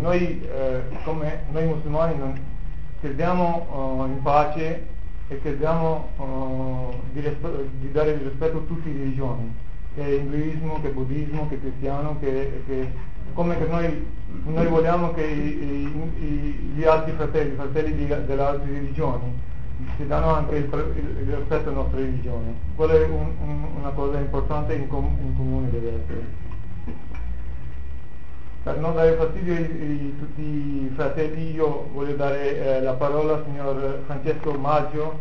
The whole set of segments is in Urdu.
noi, eh, come noi musulmani non crediamo eh, in pace e crediamo eh, di, risp- di, dare il rispetto a tutte le religioni, che è induismo, che è buddismo, che è cristiano, che, che come che noi, noi vogliamo che i, i, gli altri fratelli, i fratelli di, delle altre religioni, si danno anche il, il, il rispetto alla nostra religione. Quella è un, un, una cosa importante in, com- in comune deve essere. Per non dare fastidio a tutti i fratelli, io voglio dare eh, la parola al signor Francesco Maggio,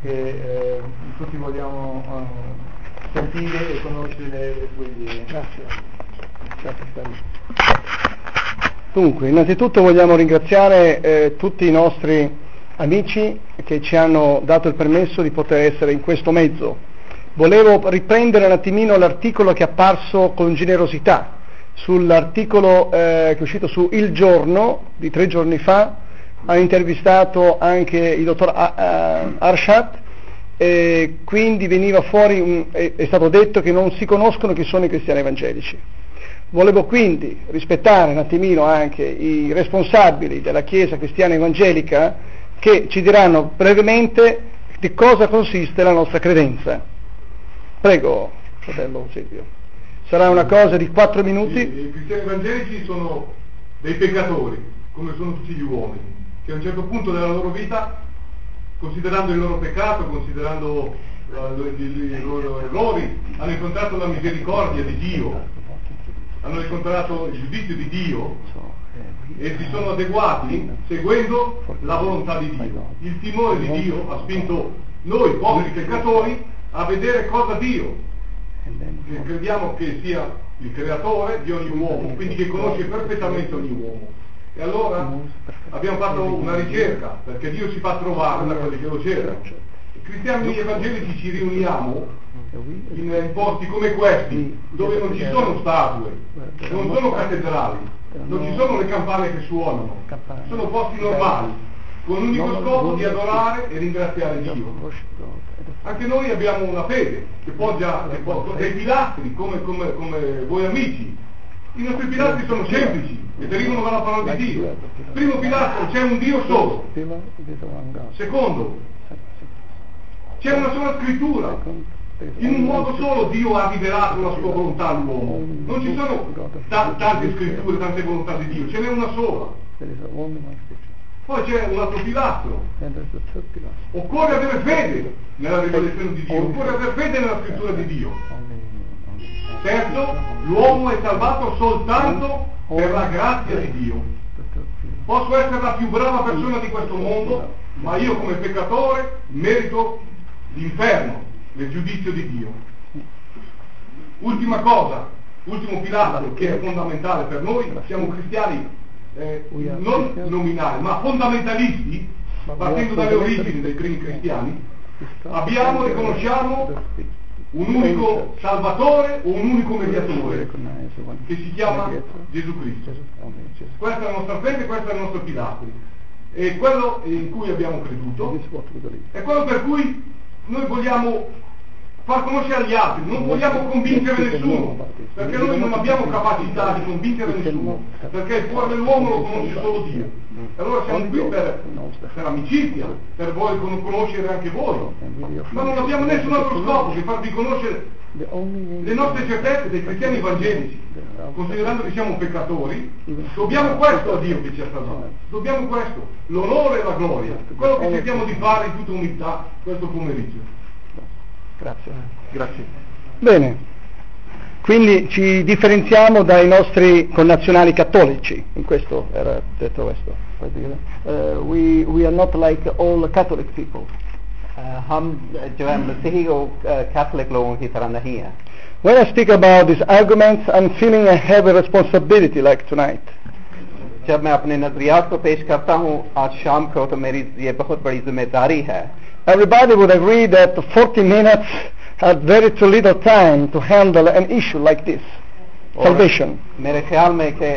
che eh, tutti vogliamo eh, sentire e conoscere le sue idee. Grazie. Dunque, innanzitutto vogliamo ringraziare eh, tutti i nostri amici che ci hanno dato il permesso di poter essere in questo mezzo. Volevo riprendere un attimino l'articolo che è apparso con generosità sull'articolo eh, che è uscito su Il Giorno di tre giorni fa, ha intervistato anche il dottor Arshat e quindi veniva fuori, un, è stato detto che non si conoscono chi sono i cristiani evangelici. Volevo quindi rispettare un attimino anche i responsabili della Chiesa cristiana evangelica che ci diranno brevemente di cosa consiste la nostra credenza. Prego, fratello Silvio sarà una cosa di 4 minuti. I, i cristiani evangelici sono dei peccatori, come sono tutti gli uomini, che a un certo punto della loro vita, considerando il loro peccato, considerando uh, i loro errori, hanno incontrato la misericordia di Dio, hanno incontrato il giudizio di Dio e si sono adeguati seguendo la volontà di Dio. Il timore di Dio ha spinto noi, poveri peccatori, a vedere cosa Dio cioè, crediamo che sia il creatore di ogni uomo, quindi che conosce perfettamente ogni uomo. E allora abbiamo fatto una ricerca, perché Dio si fa trovare da quelli che lo cercano. I cristiani evangelici ci riuniamo in, posti come questi, dove non ci sono statue, non sono cattedrali, non ci sono le campane che suonano, sono posti normali, con l'unico scopo di adorare e ringraziare Dio. Anche noi abbiamo una fede che poggia, che dei pilastri come, come, come voi amici. I nostri pilastri sono semplici e derivano dalla parola di Dio. Primo pilastro, c'è un Dio solo. Secondo, c'è una sola scrittura. In un modo solo Dio ha rivelato la sua volontà all'uomo. Non ci sono t- tante scritture, tante volontà di Dio, ce n'è una sola. Poi c'è un altro pilastro. Occorre avere fede nella rivelazione di Dio, occorre avere fede nella scrittura di Dio. Terzo, l'uomo è salvato soltanto per la grazia di Dio. Posso essere la più brava persona di questo mondo, ma io come peccatore merito l'inferno, il giudizio di Dio. Ultima cosa, ultimo pilastro che è fondamentale per noi, siamo cristiani eh, eh non nominali, ma fondamentalisti, partendo dalle origini dei primi cristiani, abbiamo e uh, conosciamo un unico salvatore o un unico mediatore che si chiama Gesù Cristo. Oh, questa è la nostra fede, questo è il nostro pilastro. E quello in cui abbiamo creduto è quello per cui noi vogliamo far conoscere gli altri, non vogliamo convincere nessuno, perché noi non abbiamo capacità di convincere nessuno, perché il cuore dell'uomo lo conosce solo Dio. E allora siamo qui per, per amicizia, per voi conoscere anche voi, ma non abbiamo nessun altro scopo che farvi conoscere le nostre certezze dei cristiani evangelici, considerando che siamo peccatori, dobbiamo questo a Dio che ci ha salvato, dobbiamo questo, l'onore e la gloria, quello che cerchiamo di fare in tutta umiltà questo pomeriggio. Grazie. Grazie. Bene, quindi ci differenziamo dai nostri connazionali cattolici, in questo era detto questo. Uh, we, we are not like all Catholic people. Uh, हम जो है मसीही को Catholic When I speak about these arguments, I'm feeling I have a responsibility like tonight. जब मैं अपने नजरियात को पेश करता हूँ आज शाम को तो मेरी ये बहुत बड़ी जिम्मेदारी है Everybody would agree that 40 minutes had very too little time to handle an issue like this. Salvation. I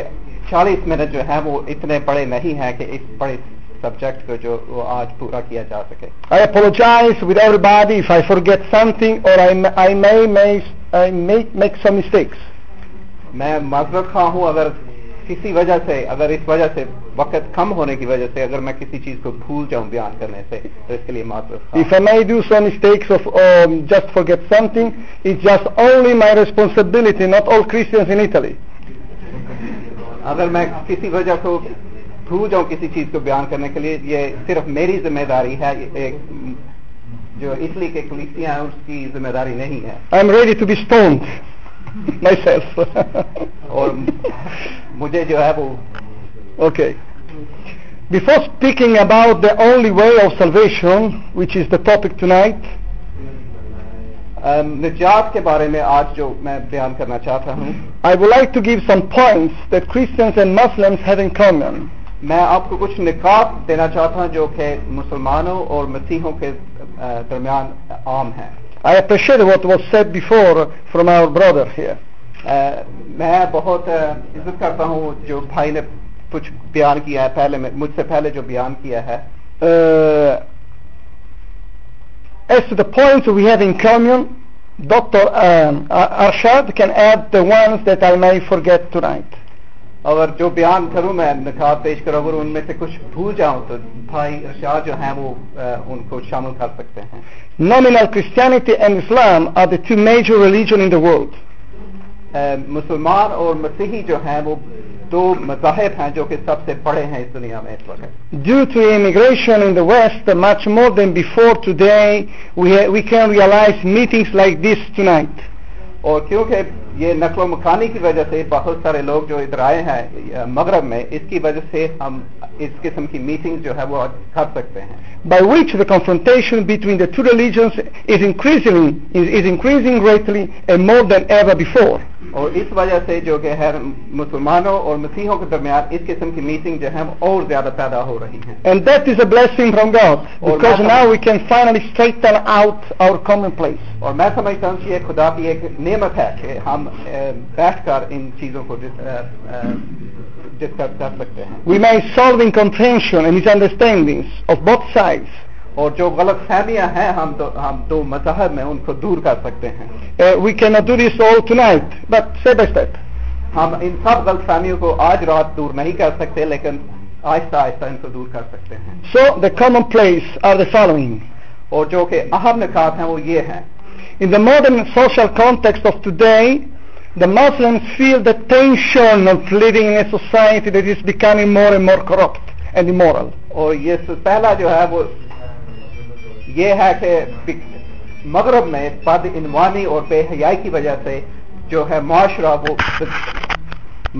apologize with everybody if I forget something or I may make some mistakes. کسی وجہ سے اگر اس وجہ سے وقت کم ہونے کی وجہ سے اگر میں کسی چیز کو بھول جاؤں بیان کرنے سے تو اس کے لیے معذرت if i may do some mistakes of um, just forget something it's just only my responsibility not all christians in italy اگر میں کسی وجہ سے بھول جاؤں کسی چیز کو بیان کرنے کے لیے یہ صرف میری ذمہ داری ہے ایک جو اٹلی کے کلیسیاں ہیں اس کی ذمہ داری نہیں ہے i'm ready to be stoned Myself. Or, mujhe jo जो है Okay. Before speaking about the only way of salvation, which is the topic tonight, निजात के बारे में आज जो मैं बयान chahta hu, I would like to give some points that Christians and Muslims have in common. मैं आपको कुछ निकात देना चाहता हूँ जो कि मुसलमानों और मसीहों के दरमियान आम हैं I appreciate what was said before from our brother here. Uh, मैं बहुत uh, इज्जत करता हूँ जो भाई ने कुछ बयान किया है पहले मुझसे पहले जो बयान किया है uh, As to the points we have in common, Dr. Um, Arshad can add the ones that I may forget tonight. اور جو بیان کروں میں نکات پیش کروں اگر ان میں سے کچھ بھول جاؤں تو بھائی ارشاد جو ہیں وہ ان کو شامل کر سکتے ہیں نا Christianity and Islam two major religion in the world مسلمان اور مسیحی جو ہیں وہ دو مذاہب ہیں جو کہ سب سے بڑے ہیں اس دنیا میں due to immigration in the west much more than before today we can realise الائز meetings like this to nine اور کیونکہ یہ نقل و مکانی کی وجہ سے بہت سارے لوگ جو ادھر آئے ہیں مغرب میں اس کی وجہ سے ہم اس قسم کی میٹنگ جو ہے وہ کر سکتے ہیں by which the confrontation between the two religions is increasing greatly more than ever before اور اس وجہ سے جو کہ ہے مسلمانوں اور مسیحوں کے درمیان اس قسم کی میٹنگ جو ہے اور زیادہ پیدا ہو رہی ہے blessing from God because now we can finally straighten out our common place اور میں سمجھتا ہوں کہ یہ خدا کی ایک نعمت ہے کہ ہم ہم بیٹھ کر ان چیزوں کو ڈسکس کر سکتے ہیں we may misunderstanding of بہت سائڈ اور جو غلط فہمیاں ہیں ہم دو ہم دو مذہب میں ان کو دور کر سکتے ہیں we can do this all tonight but ہم ان سب غلط فہمیوں کو آج رات دور نہیں کر سکتے لیکن آہستہ آہستہ ان کو دور کر سکتے ہیں so the common place are the following اور جو کہ اہم نکات ہیں وہ یہ ہیں In the modern social context of today, the Muslims feel the tension of living in a society that is becoming more and more corrupt and immoral. اور یہ پہلا جو ہے وہ یہ ہے کہ مغرب میں بدعنوانی اور بے حیائی کی وجہ سے جو ہے معاشرہ وہ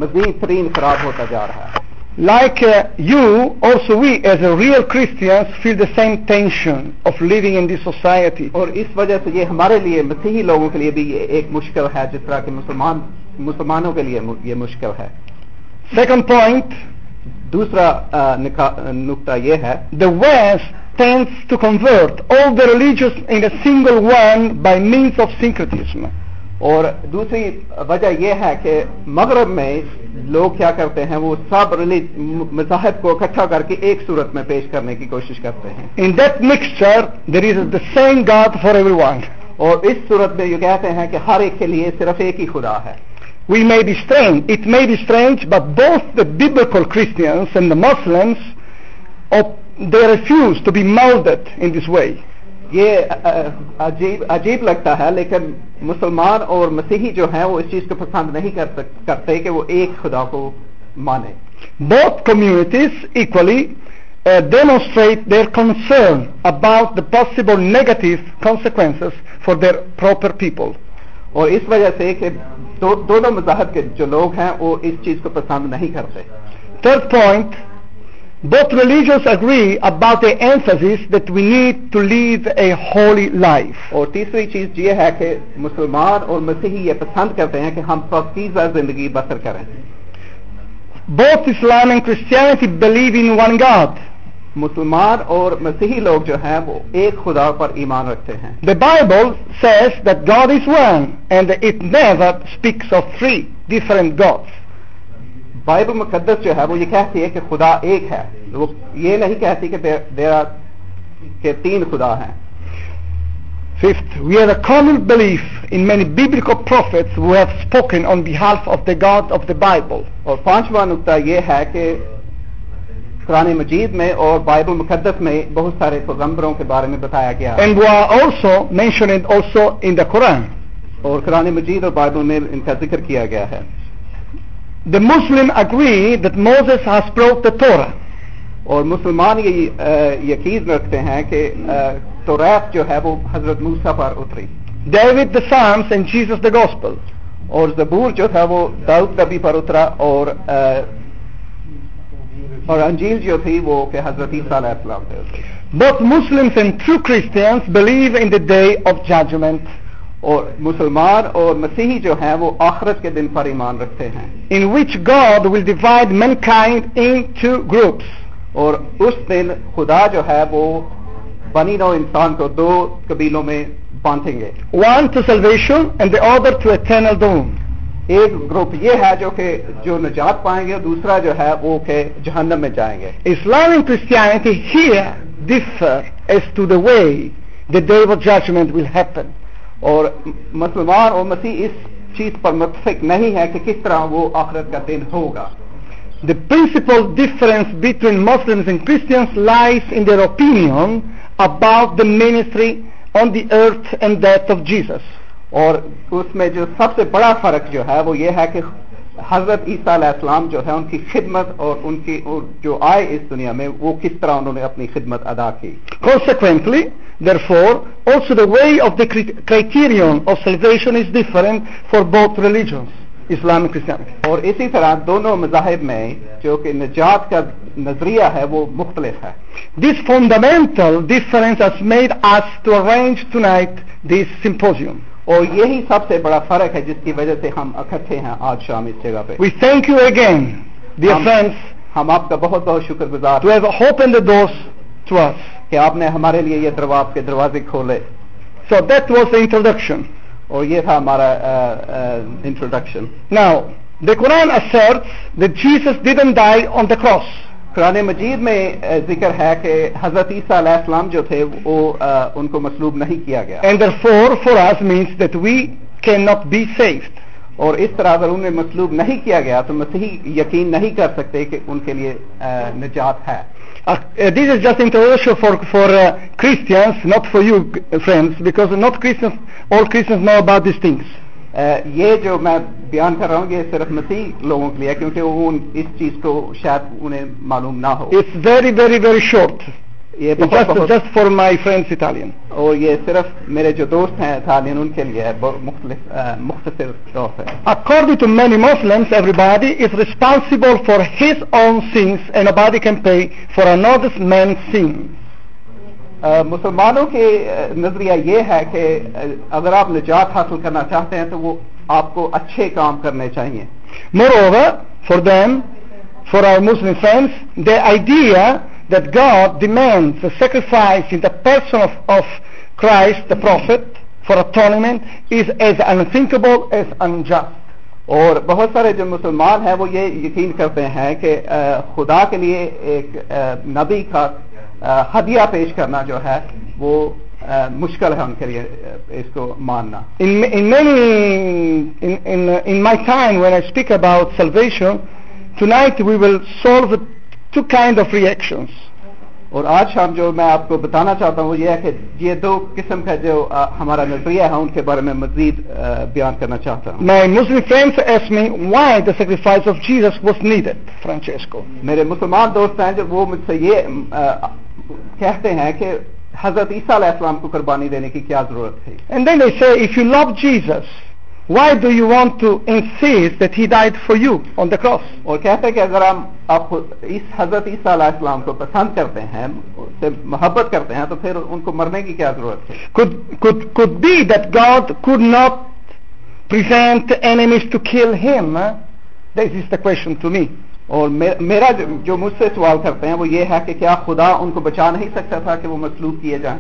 مزید ترین خراب ہوتا جا رہا ہے like uh, you, also we as real Christians feel the same tension of living in this society. और इस वजह से ये हमारे लिए मसीही लोगों के लिए भी ये एक मुश्किल है जिस तरह के मुसलमान मुसलमानों के लिए ये मुश्किल है. Second point. दूसरा नुक्ता ये है. The West tends to convert all the religions in a single one by means of syncretism. اور دوسری وجہ یہ ہے کہ مغرب میں لوگ کیا کرتے ہیں وہ سب ریلیج مذاہب کو اکٹھا کر کے ایک صورت میں پیش کرنے کی کوشش کرتے ہیں in that mixture there is the same God for everyone اور اس صورت میں یہ کہتے ہیں کہ ہر ایک کے لیے صرف ایک ہی خدا ہے we may be strange it may be strange but both the بلکل کسٹینس and Muslim they refuse to be ماؤ دیٹ ان دس وے یہ عجیب عجیب لگتا ہے لیکن مسلمان اور مسیحی جو ہیں وہ اس چیز کو پسند نہیں کرتے کہ وہ ایک خدا کو مانے بہت communities equally demonstrate their concern about the possible negative consequence for their proper people اور اس وجہ سے کہ دونوں مذاہب کے جو لوگ ہیں وہ اس چیز کو پسند نہیں کرتے third point Both religions agree about the emphasis that we need to live a holy life. اور تیسری چیز یہ ہے کہ مسلمان اور مسیحی یہ پسند کرتے ہیں کہ ہم پاکیزہ زندگی بسر کریں Both Islam and Christianity believe in one God. مسلمان اور مسیحی لوگ جو ہیں وہ ایک خدا پر ایمان رکھتے ہیں The Bible says that God is one and it never speaks of three different gods. Bible مقدس جو ہے وہ یہ کہتی ہے کہ خدا ایک ہے وہ یہ نہیں کہتی کہ تین خدا ہیں Fifth, we have a common belief in many biblical prophets who have spoken on behalf of the God of the Bible. اور پانچواں نقطہ یہ ہے کہ قرآن مجید میں اور بائبل مقدس میں بہت سارے پیغمبروں کے بارے میں بتایا گیا اور قرآن مجید اور بائبل میں ان کا ذکر کیا گیا ہے the Muslim agree that Moses has brought the Torah. Or मुसलमान ये यकीन रखते हैं कि तौरात जो है वो हजरत मूसा David the Psalms and Jesus the Gospel. Or Zabur जो था वो दाऊद नबी पर उतरा और और अंजील जो थी वो के हजरत Both Muslims and true Christians believe in the day of judgment. اور مسلمان اور مسیحی جو ہیں وہ آخرت کے دن پر ایمان رکھتے ہیں in which God will divide mankind in two groups اور اس دن خدا جو ہے وہ بنی نو انسان کو دو قبیلوں میں باندھیں گے one to to salvation and other eternal doom ایک گروپ یہ ہے جو کہ جو نجات پائیں گے دوسرا جو ہے وہ کہ جہنم میں جائیں گے Islam and Christianity here differ as to the way day of judgement will happen اور مسلمان اور مسیح اس چیز پر متفق نہیں ہے کہ کس طرح وہ آخرت کا دن ہوگا The principal difference between Muslims and Christians lies in their opinion about the ministry on the earth and death of Jesus. اور اس میں جو سب سے بڑا فرق جو ہے وہ یہ ہے کہ حضرت عیسیٰ علیہ السلام جو ہے ان کی خدمت اور ان کی جو آئے اس دنیا میں وہ کس طرح انہوں نے اپنی خدمت ادا کی Consequently, Therefore, also the way of the criterion of salvation is different for both religions, Islam and Christianity. This fundamental difference has made us to arrange tonight this symposium. We thank you again, dear friends. हम आपका बहुत To have opened the doors to us. کہ آپ نے ہمارے لیے یہ آپ کے دروازے کھولے so that was the introduction اور یہ تھا ہمارا introduction the Quran dye on the cross قرآن مجید میں ذکر ہے کہ حضرت عیسیٰ علیہ السلام جو تھے وہ ان کو مسلوب نہیں کیا گیا for us means that we can not be safe اور اس طرح اگر انہیں مسلوب نہیں کیا گیا تو مسیحی یقین نہیں کر سکتے کہ ان کے لیے نجات ہے Uh, this is just introduction for for uh, Christians, not for you friends, because not Christians, all Christians know about these things. ये जो मैं बयान कर रहा हूँ ये सिर्फ मसीह लोगों के लिए क्योंकि वो इस चीज को शायद उन्हें मालूम ना हो it's very very very short just for my friends Italian اور یہ صرف میرے جو دوست ہیں اٹالین ان کے لیے مختصر شوق ہے according to many Muslim everybody is responsible for his kin sins for a this مین سنگ مسلمانوں کی نظریہ یہ ہے کہ اگر آپ نجات حاصل کرنا چاہتے ہیں تو وہ آپ کو اچھے کام کرنے چاہیے more over for then for our Muslim friends they idea that God demands a sacrifice in the person of, of Christ the prophet for atonement is as unthinkable as unjust. और बहुत सारे जो मुसलमान हैं वो ये यकीन करते हैं कि खुदा के लिए एक नबी का हदिया पेश करना जो है वो मुश्किल है उनके लिए इसको मानना in in many to kind of اور آج شام جو میں آپ کو بتانا چاہتا ہوں وہ یہ ہے کہ یہ دو قسم کا جو ہمارا نظریہ ہے ان کے بارے میں مزید بیان کرنا چاہتا ہوں میں سیکریفائس آف جیزس فرینچائز کو میرے مسلمان دوست ہیں جو وہ مجھ سے یہ کہتے ہیں کہ حضرت عیسیٰ علیہ السلام کو قربانی دینے کی کیا ضرورت تھی and then if you love Jesus why do you want to insist that he died for you on the cross? और कहते हैं कि अगर हम आप इस हजरत ईसा अलैहिस्सलाम को पसंद करते हैं उससे मोहब्बत करते हैं तो फिर could could could be that God could not present enemies to kill him this is the question to me और मे, मेरा जो मुझसे सवाल करते हैं वो ये है कि क्या खुदा उनको बचा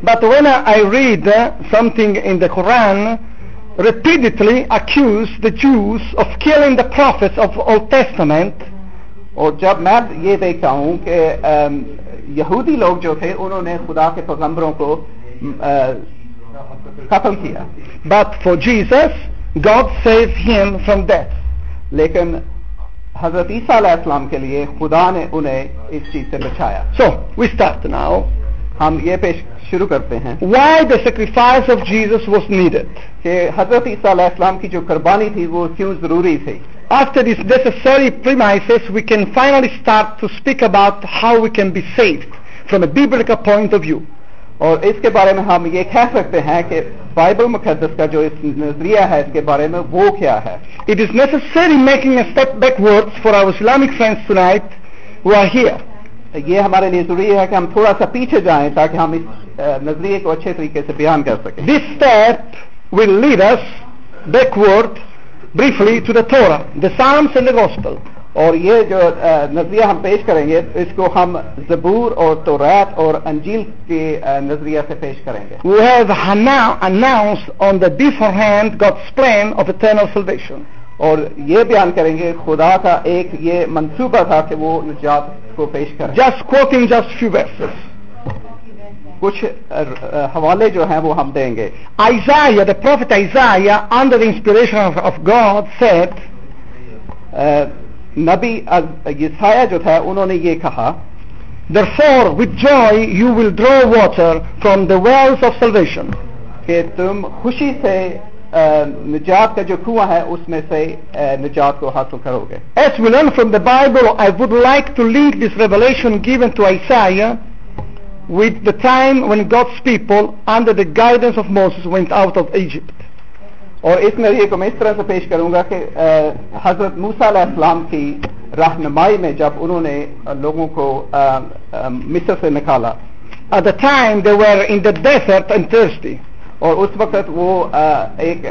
But when I read something in the Quran repeatedly accused the Jews of killing the prophets of Old Testament. और जब मैं ये देखता हूँ कि यहूदी लोग जो थे उन्होंने खुदा के पैगंबरों को खत्म किया but for Jesus God save him from death लेकिन हजरत ईसा के लिए खुदा ने उन्हें इस चीज से बचाया so we start now why the sacrifice of Jesus was needed کہ حضرت عیسیٰ علیہ السلام کی جو قربانی تھی وہ کیوں ضروری after these necessary premises we can finally start to speak about how we can be saved from a biblical point of view اور اس کے بارے میں ہم یہ کہہ سکتے ہیں کہ بائبل مقدس کا جو اس نظریہ ہے اس کے بارے میں وہ کیا it is necessary making a step backwards for our Islamic friends tonight who are here یہ ہمارے لیے ضروری ہے کہ ہم تھوڑا سا پیچھے جائیں تاکہ ہم اس نظریے کو اچھے طریقے سے بیان کر سکیں this step will lead backward briefly to the Torah the and the gospel اور یہ جو نظریہ ہم پیش کریں گے اس کو ہم زبور اور تو ریت اور انجیل کے نظریہ سے پیش کریں گے we have announce on the this hand of salvation اور یہ بیان کریں گے خدا کا ایک یہ منصوبہ تھا کہ وہ نجات کو پیش کریں just quoting just few verses کچھ حوالے جو ہیں وہ ہم دیں گے Isaiah the prophet Isaiah under the inspiration of, of God said uh, نبی یسایہ جو تھا انہوں نے یہ کہا therefore with joy you will draw water from the wells of salvation کہ تم خوشی سے نجات کا جو کنواں ہے اس میں سے نجات کو حاصل کرو گے as we learn the Bible I would like to to this revelation revelation to to Isaiah with with the time God's people people the the of Moses of out of out of Egypt اور اس نظریے کو میں اس طرح سے پیش کروں گا کہ حضرت موسیٰ علیہ السلام کی رہنمائی میں جب انہوں نے لوگوں کو مصر سے نکالا the time in the in and thirsty. اور اس وقت وہ ایک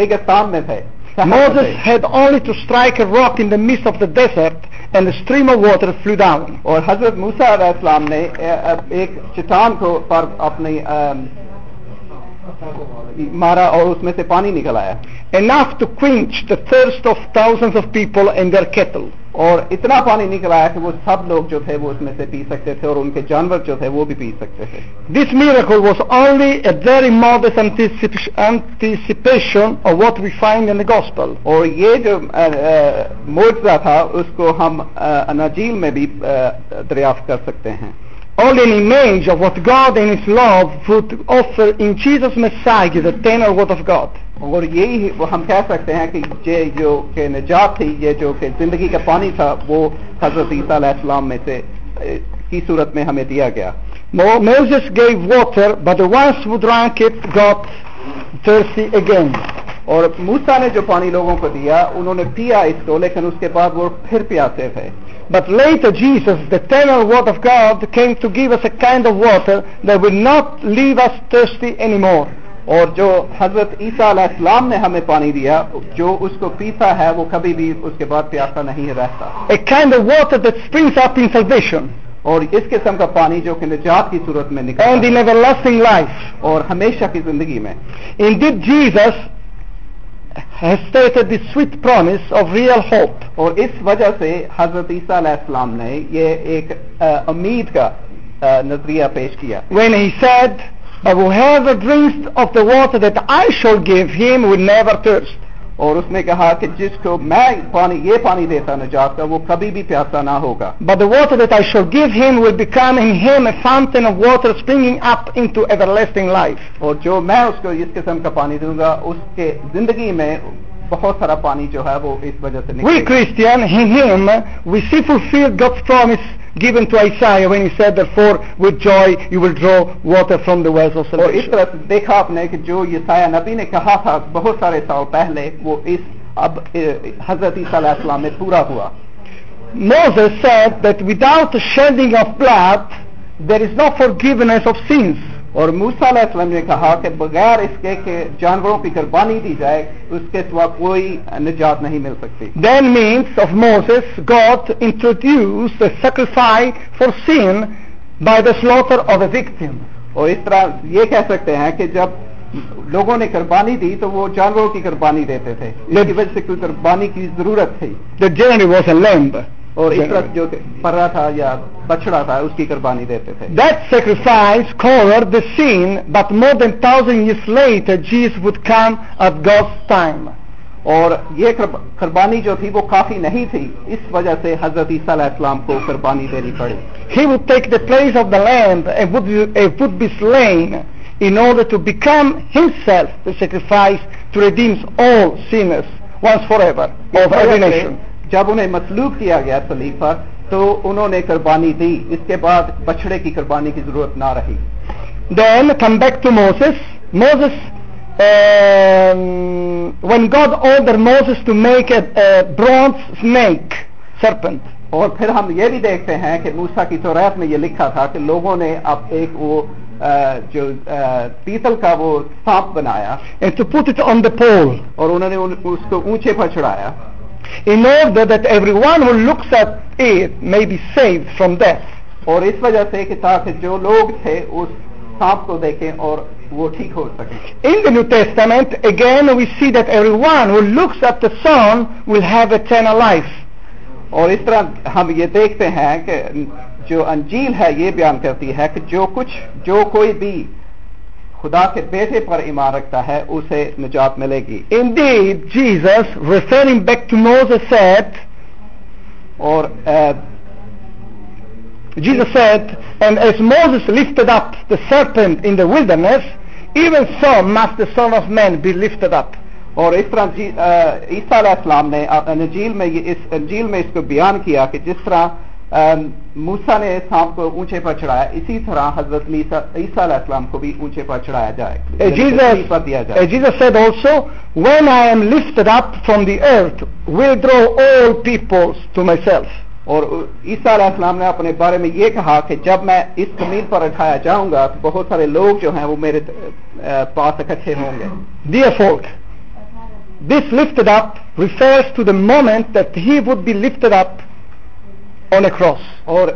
ریگستان میں تھے Moses had only to strike a rock in the midst of the desert and a stream of water flew down. اور حضرت موسیٰ علیہ السلام نے ایک چٹان کو پر اپنی مارا اور اس میں سے پانی نکل آیا quench the thirst of thousand of people and their cattle اور اتنا پانی نکل آیا کہ وہ سب لوگ جو تھے وہ اس میں سے پی سکتے تھے اور ان کے جانور جو تھے وہ بھی پی سکتے تھے دس we اور واٹ وی gospel اور یہ جو مورچا تھا اس کو ہم اناجیل میں بھی دریافت کر سکتے ہیں only an image of what God in His love would offer in Jesus Messiah, the tenor word of God. اور یہی وہ ہم کہہ سکتے ہیں کہ یہ جو کہ نجات تھی یہ جو کہ زندگی کا پانی تھا وہ حضرت عیسیٰ علیہ السلام میں سے کی صورت میں ہمیں دیا گیا Moses gave water but the ones who drank it got thirsty again اور موسیٰ نے جو پانی لوگوں کو دیا انہوں نے پیا اس کو لیکن اس کے بعد وہ پھر پیاسے تھے But later Jesus, the eternal word of God, came to give us a kind of water that will not leave us thirsty anymore. और जो हजरत ईसा इस्लाम ने हमें पानी दिया जो उसको पीता है वो कभी भी उसके बाद प्यासा नहीं रहता A kind of water that springs up in salvation. और इस किस्म का पानी जो कि निजात की सूरत में निकलता And in everlasting life. और हमेशा की जिंदगी में Indeed Jesus has stated the sweet promise of real hope. Or इस वजह Hazrat Isa ईसा अलैहिस्सलाम ने ये एक उम्मीद का नजरिया पेश किया When he said, whoever drinks of the water that I shall give him will never thirst. اور اس نے کہا کہ جس کو میں پانی یہ پانی دیتا نجات کا وہ کبھی بھی پیاسا نہ ہوگا but water water springing up in lasting life اور جو میں اس کو اس قسم کا پانی دوں گا اس کے زندگی میں We Christian in him we see fulfilled God's promise given to Isaiah when he said therefore with joy you will draw water from the wells of salvation. इस तरह देखा आपने कि जो नबी ने कहा था बहुत सारे साल पहले वो इस अब हजरत में पूरा हुआ Moses said that without shedding of blood there is no forgiveness of sins. اور موسا علیہ السلام نے کہا کہ بغیر اس کے کہ جانوروں کی قربانی دی جائے اس کے سوا کوئی نجات نہیں مل سکتی then means of Moses got introduce sacrifice for sin by the slaughter of the victim اور اس طرح یہ کہہ سکتے ہیں کہ جب لوگوں نے قربانی دی تو وہ جانوروں کی قربانی دیتے تھے اس کی وجہ سے کوئی قربانی کی ضرورت تھی واز اور اس طرح جو پرا تھا یا بچڑا تھا اس کی قربانی دیتے تھے that sacrifice covered the sin but more than thousand years later Jesus would come at God's time اور یہ قربانی جو تھی وہ کافی نہیں تھی اس وجہ سے حضرت عیسیٰ علیہ السلام کو قربانی دینی پڑی he would take the place of the lamb and would be, and would be slain in order to become himself the sacrifice to redeem all sinners once forever of every nation جب انہیں مطلوب کیا گیا صلیب پر تو انہوں نے قربانی دی اس کے بعد بچڑے کی قربانی کی ضرورت نہ رہی then come back to Moses Moses one God در Moses to make a snake serpent اور پھر ہم یہ بھی دیکھتے ہیں کہ موسا کی توریت میں یہ لکھا تھا کہ لوگوں نے اب ایک وہ جو پیتل کا وہ سانپ بنایا آن دا پول اور انہوں نے اس کو اونچے پر چڑھایا in order that everyone who looks at it may be saved from death. और इस वजह से कि ताकि जो लोग थे उस सांप को देखें और वो In the New Testament, again we see that everyone who looks at the Son will have eternal life. और इस तरह हम ये देखते हैं कि जो अंजील है ये बयान करती है कि जो कुछ जो कोई भी خدا کے بیٹے پر ایمار رکھتا ہے اسے نجات ملے گی in the Jesus in the wilderness even so must son of man be lift اور اس طرح جی- عیسا علیہ اسلام نے انجیل میں اس کو بیان کیا کہ جس طرح موسا نے سانپ کو اونچے پر چڑھایا اسی طرح حضرت عیسیٰ علیہ السلام کو بھی اونچے پر چڑھایا جائے یعنی ایجیز پر دیا when I am lift up from the earth will all people to my self اور عیسا علیہ السلام نے اپنے بارے میں یہ کہا کہ جب میں اس زمین پر اٹھایا جاؤں گا تو بہت سارے لوگ جو ہیں وہ میرے پاس اکٹھے ہوں گے the effort this lift up we to the moment that he would be lift up on a cross اور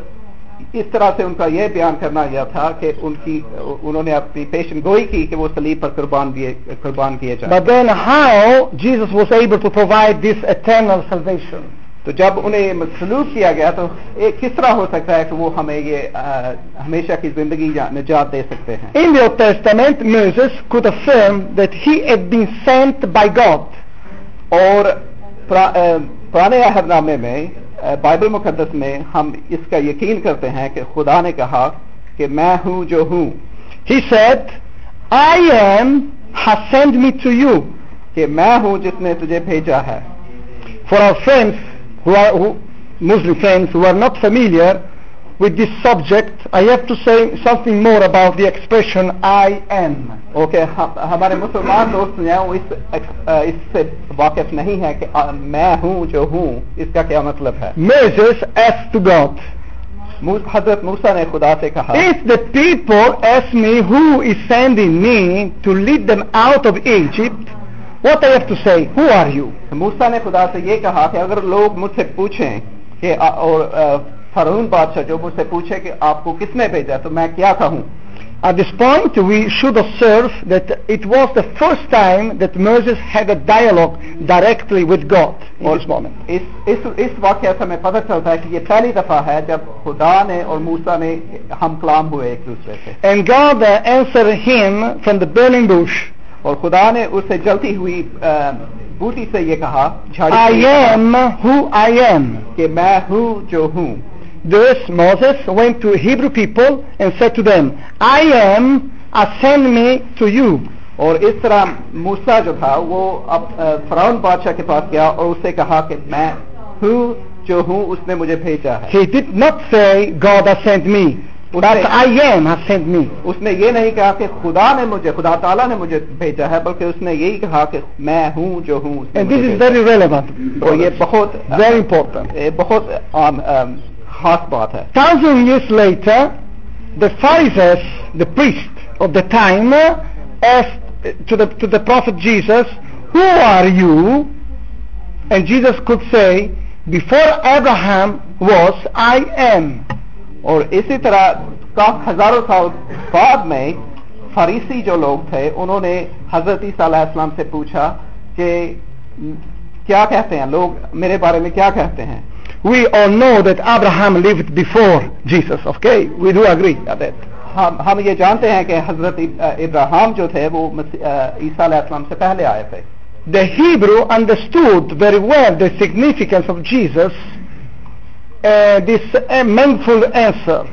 اس طرح سے ان کا یہ بیان کرنا گیا تھا کہ ان کی انہوں نے اپنی پیشن گوئی کی کہ وہ صلیب پر قربان دیے قربان کیے جائیں but then how Jesus was able to provide this eternal salvation تو جب انہیں مسلوب کیا گیا تو ایک کس طرح ہو سکتا ہے کہ وہ ہمیں یہ ہمیشہ کی زندگی نجات دے سکتے ہیں In the Old Testament Moses could affirm that he had been sent by God اور پرانے عہد نامے میں بائبل مقدس میں ہم اس کا یقین کرتے ہیں کہ خدا نے کہا کہ میں ہوں جو ہوں he said I am hand me to you کہ میں ہوں جس نے تجھے بھیجا ہے for our friends Muslim friends who are not familiar with this subject, I have to say something more about the expression I am. Okay, हमारे मुसलमान दोस्त जो हैं वो इस uh, इससे वाकिफ नहीं है कि मैं हूँ जो हूँ इसका क्या मतलब है Moses asked to God. हजरत मूसा ने खुदा से कहा If the people ask me who is sending me to lead them out of Egypt, what I have to say? Who are you? मूसा ने खुदा से ये कहा कि अगर लोग मुझसे पूछें कि और فرون بادشاہ جو مجھ سے پوچھے کہ آپ کو کس نے بھیجا تو میں کیا تھا ہوں At this point, we should observe that it was the first time that Moses had a dialogue directly with God in this moment. And God uh, answered him from the burning bush. اور خدا نے اس سے جلتی ہوئی بوٹی سے یہ کہا I am who I am کہ میں ہوں جو ہوں. this Moses went to Hebrew people and said to them, I am, ascend uh, me to you. اور اس طرح موسا جو تھا وہ اب فرعون بادشاہ کے پاس گیا اور اسے کہا کہ میں ہوں جو ہوں اس نے مجھے بھیجا ہے He did not say God has sent me. But I am has sent me. اس نے یہ نہیں کہا کہ خدا نے مجھے خدا تعالیٰ نے مجھے بھیجا ہے بلکہ اس نے یہی کہا کہ میں ہوں جو ہوں And this is very relevant. اور یہ بہت very important. بہت خاص بات ہے years later the light the of the پر time the prophet Jesus who are you and Jesus خود سے before Abraham was I am اور اسی طرح کا ہزاروں سال بعد میں فریسی جو لوگ تھے انہوں نے حضرت علیہ صحلام سے پوچھا کہ کیا کہتے ہیں لوگ میرے بارے میں کیا کہتے ہیں we all know that Abraham lived before Jesus, okay? We do agree on that. हम हम ये जानते हैं कि हजरत इब्राहिम जो थे वो ईसा अलैहिस्सलाम से पहले आए थे The Hebrew understood very well the significance of Jesus uh, this uh, meaningful answer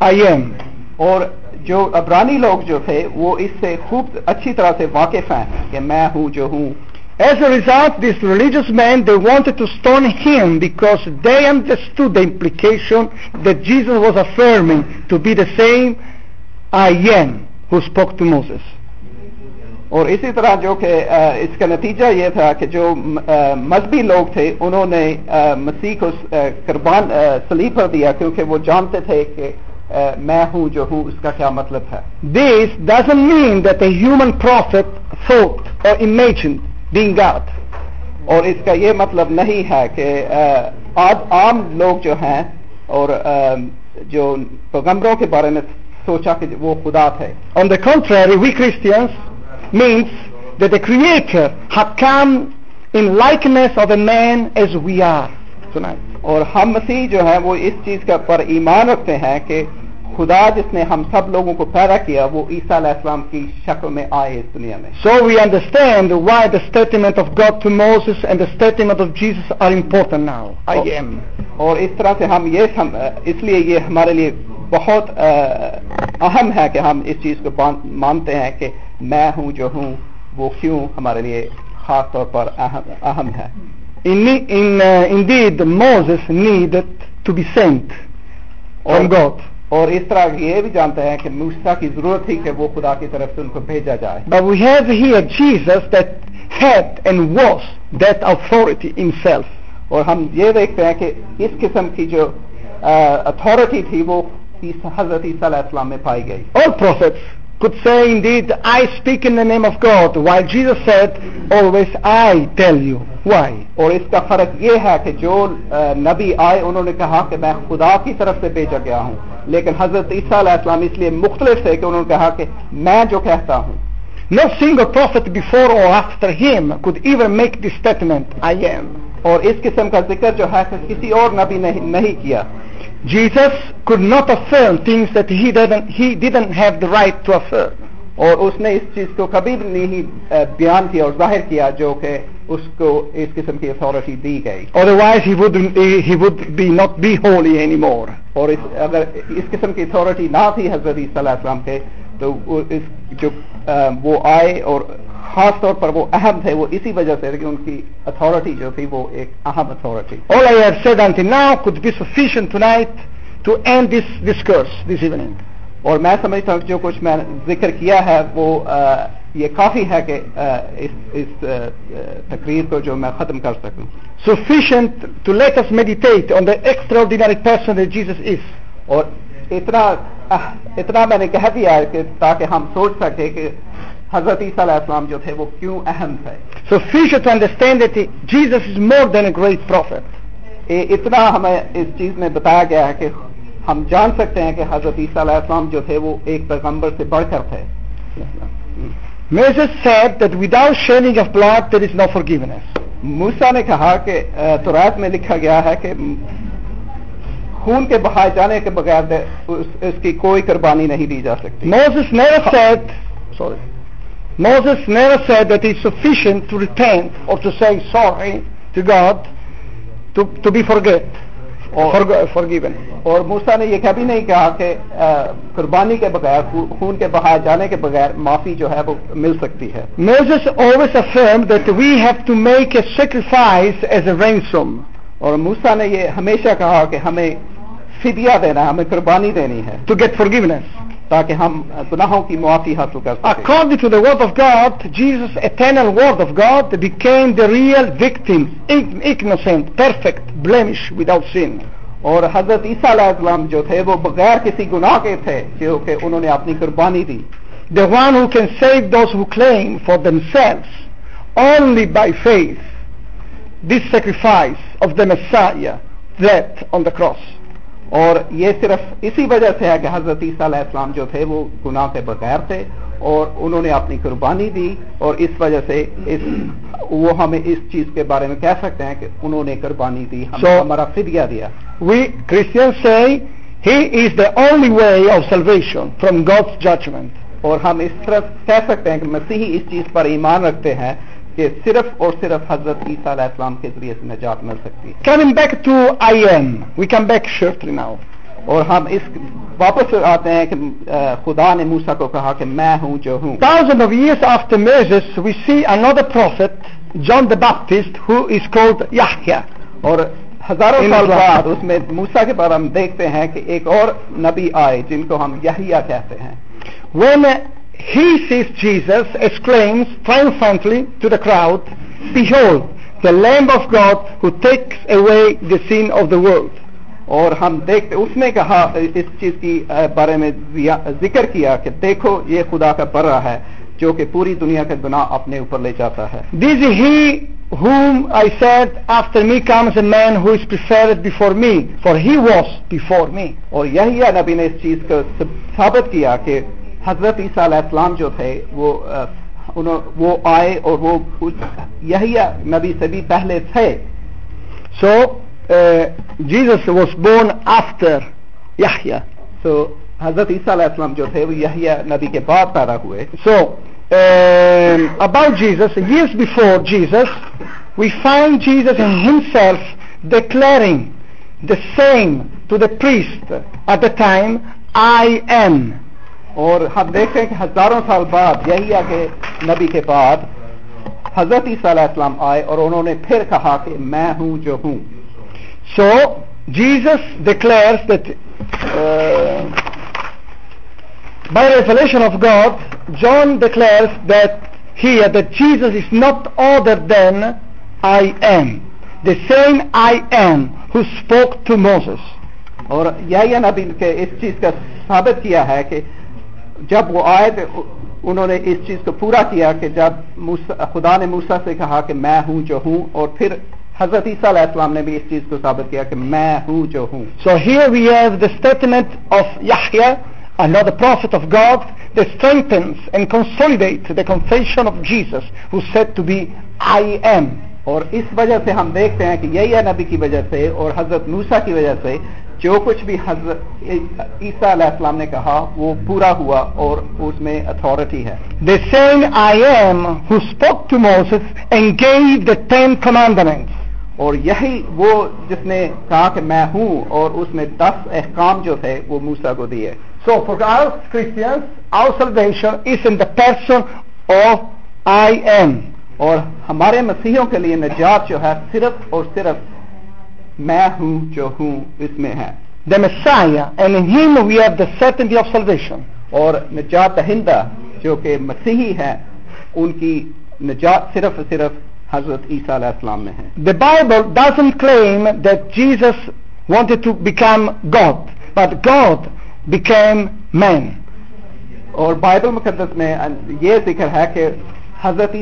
I am और जो अब्रानी लोग जो थे वो इससे खूब अच्छी तरह से वाकिफ हैं कि मैं हूँ जो हूँ as a result, these religious men, they wanted to stone him because they understood the implication that Jesus was affirming to be the same I am who spoke to Moses. और इसी तरह जो कि इसका नतीजा ये था कि जो मजहबी लोग थे उन्होंने मसीह को कुर्बान सलीब पर दिया क्योंकि वो जानते थे कि मैं हूं जो हूं उसका क्या मतलब है this doesn't mean that a human prophet thought और इमेजिन دینگات اور اس کا یہ مطلب نہیں ہے کہ آج عام لوگ جو ہیں اور جو پیغمبروں کے بارے میں سوچا کہ وہ خدا تھے on the contrary we Christians means that the creator had come in likeness of a man as we are اور ہم مسیح جو ہیں وہ اس چیز کا پر ایمان رکھتے ہیں کہ خدا جس نے ہم سب لوگوں کو پیدا کیا وہ عیسیٰ علیہ السلام کی شکل میں آئے اس دنیا میں so we understand why the statement of God the statement of are important now اور اس طرح سے ہم یہ سم... اس لیے یہ ہمارے لیے بہت اہم ہے کہ ہم اس چیز کو مانتے ہیں کہ میں ہوں جو ہوں وہ کیوں ہمارے لیے خاص طور پر اہم اہم ہے ٹو بی سینتھ God. اور اس طرح یہ بھی جانتے ہیں کہ موسا کی ضرورت تھی کہ وہ خدا کی طرف سے ان کو بھیجا جائے But we have here Jesus that had and was that authority himself. اور ہم یہ دیکھتے ہیں کہ اس قسم کی جو اتھارٹی تھی وہ حضرت عیسیٰ علیہ السلام میں پائی گئی All prophets could say indeed, I speak in the name of God, while Jesus said, always I tell you. Why? اور اس کا فرق یہ ہے کہ جو نبی آئے انہوں نے کہا کہ میں خدا کی طرف سے بھیجا گیا ہوں لیکن حضرت عیسیٰ علیہ السلام اس لیے مختلف ہے کہ انہوں نے کہا کہ میں جو کہتا ہوں single prophet before or after him could him make this statement, I am. اور اس قسم کا ذکر جو ہے کسی اور نبی نہیں کیا Jesus could not affirm things that he didn't, he didn't have the right to affirm اور اس نے اس چیز کو کبھی نہیں بیان کیا اور ظاہر کیا جو کہ اس کو اس قسم کی اتھارٹی دی گئی اور اگر اس قسم کی اتھارٹی نہ تھی حضرت علیہ صحلام کے تو وہ آئے اور خاص طور پر وہ اہم تھے وہ اسی وجہ سے کہ ان کی اتھارٹی جو تھی وہ ایک اہم authority end now discourse to end اور میں سمجھتا ہوں جو کچھ میں ذکر کیا ہے وہ یہ کافی ہے کہ اس تقریر کو جو میں ختم کر سکوں Jesus آن اور اتنا اتنا میں نے کہہ دیا ہے تاکہ ہم سوچ سکیں کہ حضرت عیسیٰ علیہ السلام جو تھے وہ کیوں اہم تھے سو فی to understand that Jesus is more than a great prophet اتنا ہمیں اس چیز میں بتایا گیا ہے کہ ہم جان سکتے ہیں کہ حضرت عیسیٰ علیہ السلام جو تھے وہ ایک پیغمبر سے بڑھ کر تھے Moses said that without shedding of blood there is no forgiveness. موسیٰ نے کہا کہ تورات میں لکھا گیا ہے کہ خون کے بہائے جانے کے بغیر اس کی کوئی قربانی نہیں دی جا سکتی Moses never said sorry Moses never said that it's sufficient to repent or to say sorry to God to, to be forget or forg- forgiven. اور موسا نے یہ کبھی نہیں کہا کہ قربانی کے بغیر خون کے بہائے جانے کے بغیر معافی جو ہے وہ مل سکتی ہے Moses always affirmed that we have to make a sacrifice as a ransom. اور موسا نے یہ ہمیشہ کہا کہ ہمیں فدیہ دینا ہمیں قربانی دینی ہے to get forgiveness According to the word of God, Jesus, eternal word of God, became the real victim, innocent, perfect, blemish, without sin. और हजरत ईसा जो थे वो बगैर किसी गुनाह के थे क्योंकि उन्होंने अपनी कुर्बानी दी The one who can save those who claim for themselves only by faith this sacrifice of the Messiah, death on the cross. اور یہ صرف اسی وجہ سے ہے کہ حضرت عیسیٰ علیہ السلام جو تھے وہ گناہ کے بغیر تھے اور انہوں نے اپنی قربانی دی اور اس وجہ سے اس وہ ہمیں اس چیز کے بارے میں کہہ سکتے ہیں کہ انہوں نے قربانی دی so, ہمارا فدیہ دیا we say he is only way of salvation from God's judgement اور ہم اس طرح کہہ سکتے ہیں کہ مسیحی اس چیز پر ایمان رکھتے ہیں کہ صرف اور صرف حضرت عیسیٰ علیہ السلام کے ذریعے سے نجات مل سکتی ہے coming back to I am we come back shift now اور ہم اس واپس آتے ہیں کہ خدا نے موسا کو کہا کہ میں ہوں جو ہوں thousand of years after Moses we see another prophet John the Baptist who is called Yahya اور ہزاروں سال بعد اس میں موسا کے بارے ہم دیکھتے ہیں کہ ایک اور نبی آئے جن کو ہم یحییٰ کہتے ہیں when He sees Jesus, exclaims triumphantly to the crowd, Behold, the Lamb of God who takes away the sin of the world. और हम देखते उसने कहा इस चीज की बारे में जिक्र किया कि देखो ये खुदा का बर्रा है जो कि पूरी दुनिया के गुनाह अपने ऊपर ले जाता है this he whom I said, after me comes a man who is preferred before me, for he was before me. और यही नबी ने इस चीज को साबित किया कि हज़रत ईसा इस्लाम जो थे वो वो आए और वो यही नबी से भी पहले थे so Jesus was born after Yahya so हजरत ईसा अलैहिस्सलाम जो थे वो यहिया नबी के बाद पैदा हुए so about Jesus years before Jesus we find Jesus himself declaring the same to the priest at the time I am اور ہم دیکھتے ہیں کہ ہزاروں سال بعد یہی کے نبی کے بعد حضرت عیسیٰ علیہ السلام آئے اور انہوں نے پھر کہا کہ میں ہوں جو ہوں so Jesus declare by resolution of God John declares that he Jesus is not other than I am the same I am who spoke to Moses اور یہی نبی کے اس چیز کا ثابت کیا ہے کہ جب وہ آئے تو انہوں نے اس چیز کو پورا کیا کہ جب خدا نے موسا سے کہا کہ میں ہوں جو ہوں اور پھر حضرت عیسیٰ علیہ السلام نے بھی اس چیز کو ثابت کیا کہ میں ہوں جو ہوں so here we have the statement of that strengthens of God the confession of Jesus who said to be I am اور اس وجہ سے ہم دیکھتے ہیں کہ یہی ہے نبی کی وجہ سے اور حضرت نوسا کی وجہ سے جو کچھ بھی حضرت عیسیٰ علیہ السلام نے کہا وہ پورا ہوا اور اس میں اتھارٹی ہے The same I am who spoke to Moses and gave the ten commandments اور یہی وہ جس نے کہا کہ میں ہوں اور اس نے دس احکام جو تھے وہ موسیٰ کو دیئے So for us Christians our salvation is in the person of I am اور ہمارے مسیحوں کے لیے نجات جو ہے صرف اور صرف میں ہوں جو ہوں اس میں ہے the messiah and in him we have the certainty of salvation اور نجات دہندہ جو کہ مسیحی ہے ان کی نجات صرف صرف حضرت عیسیٰ علیہ السلام میں ہے the bible doesn't claim that jesus wanted to become god but god became man اور بائبل مقدس میں یہ ذکر ہے کہ Hazrat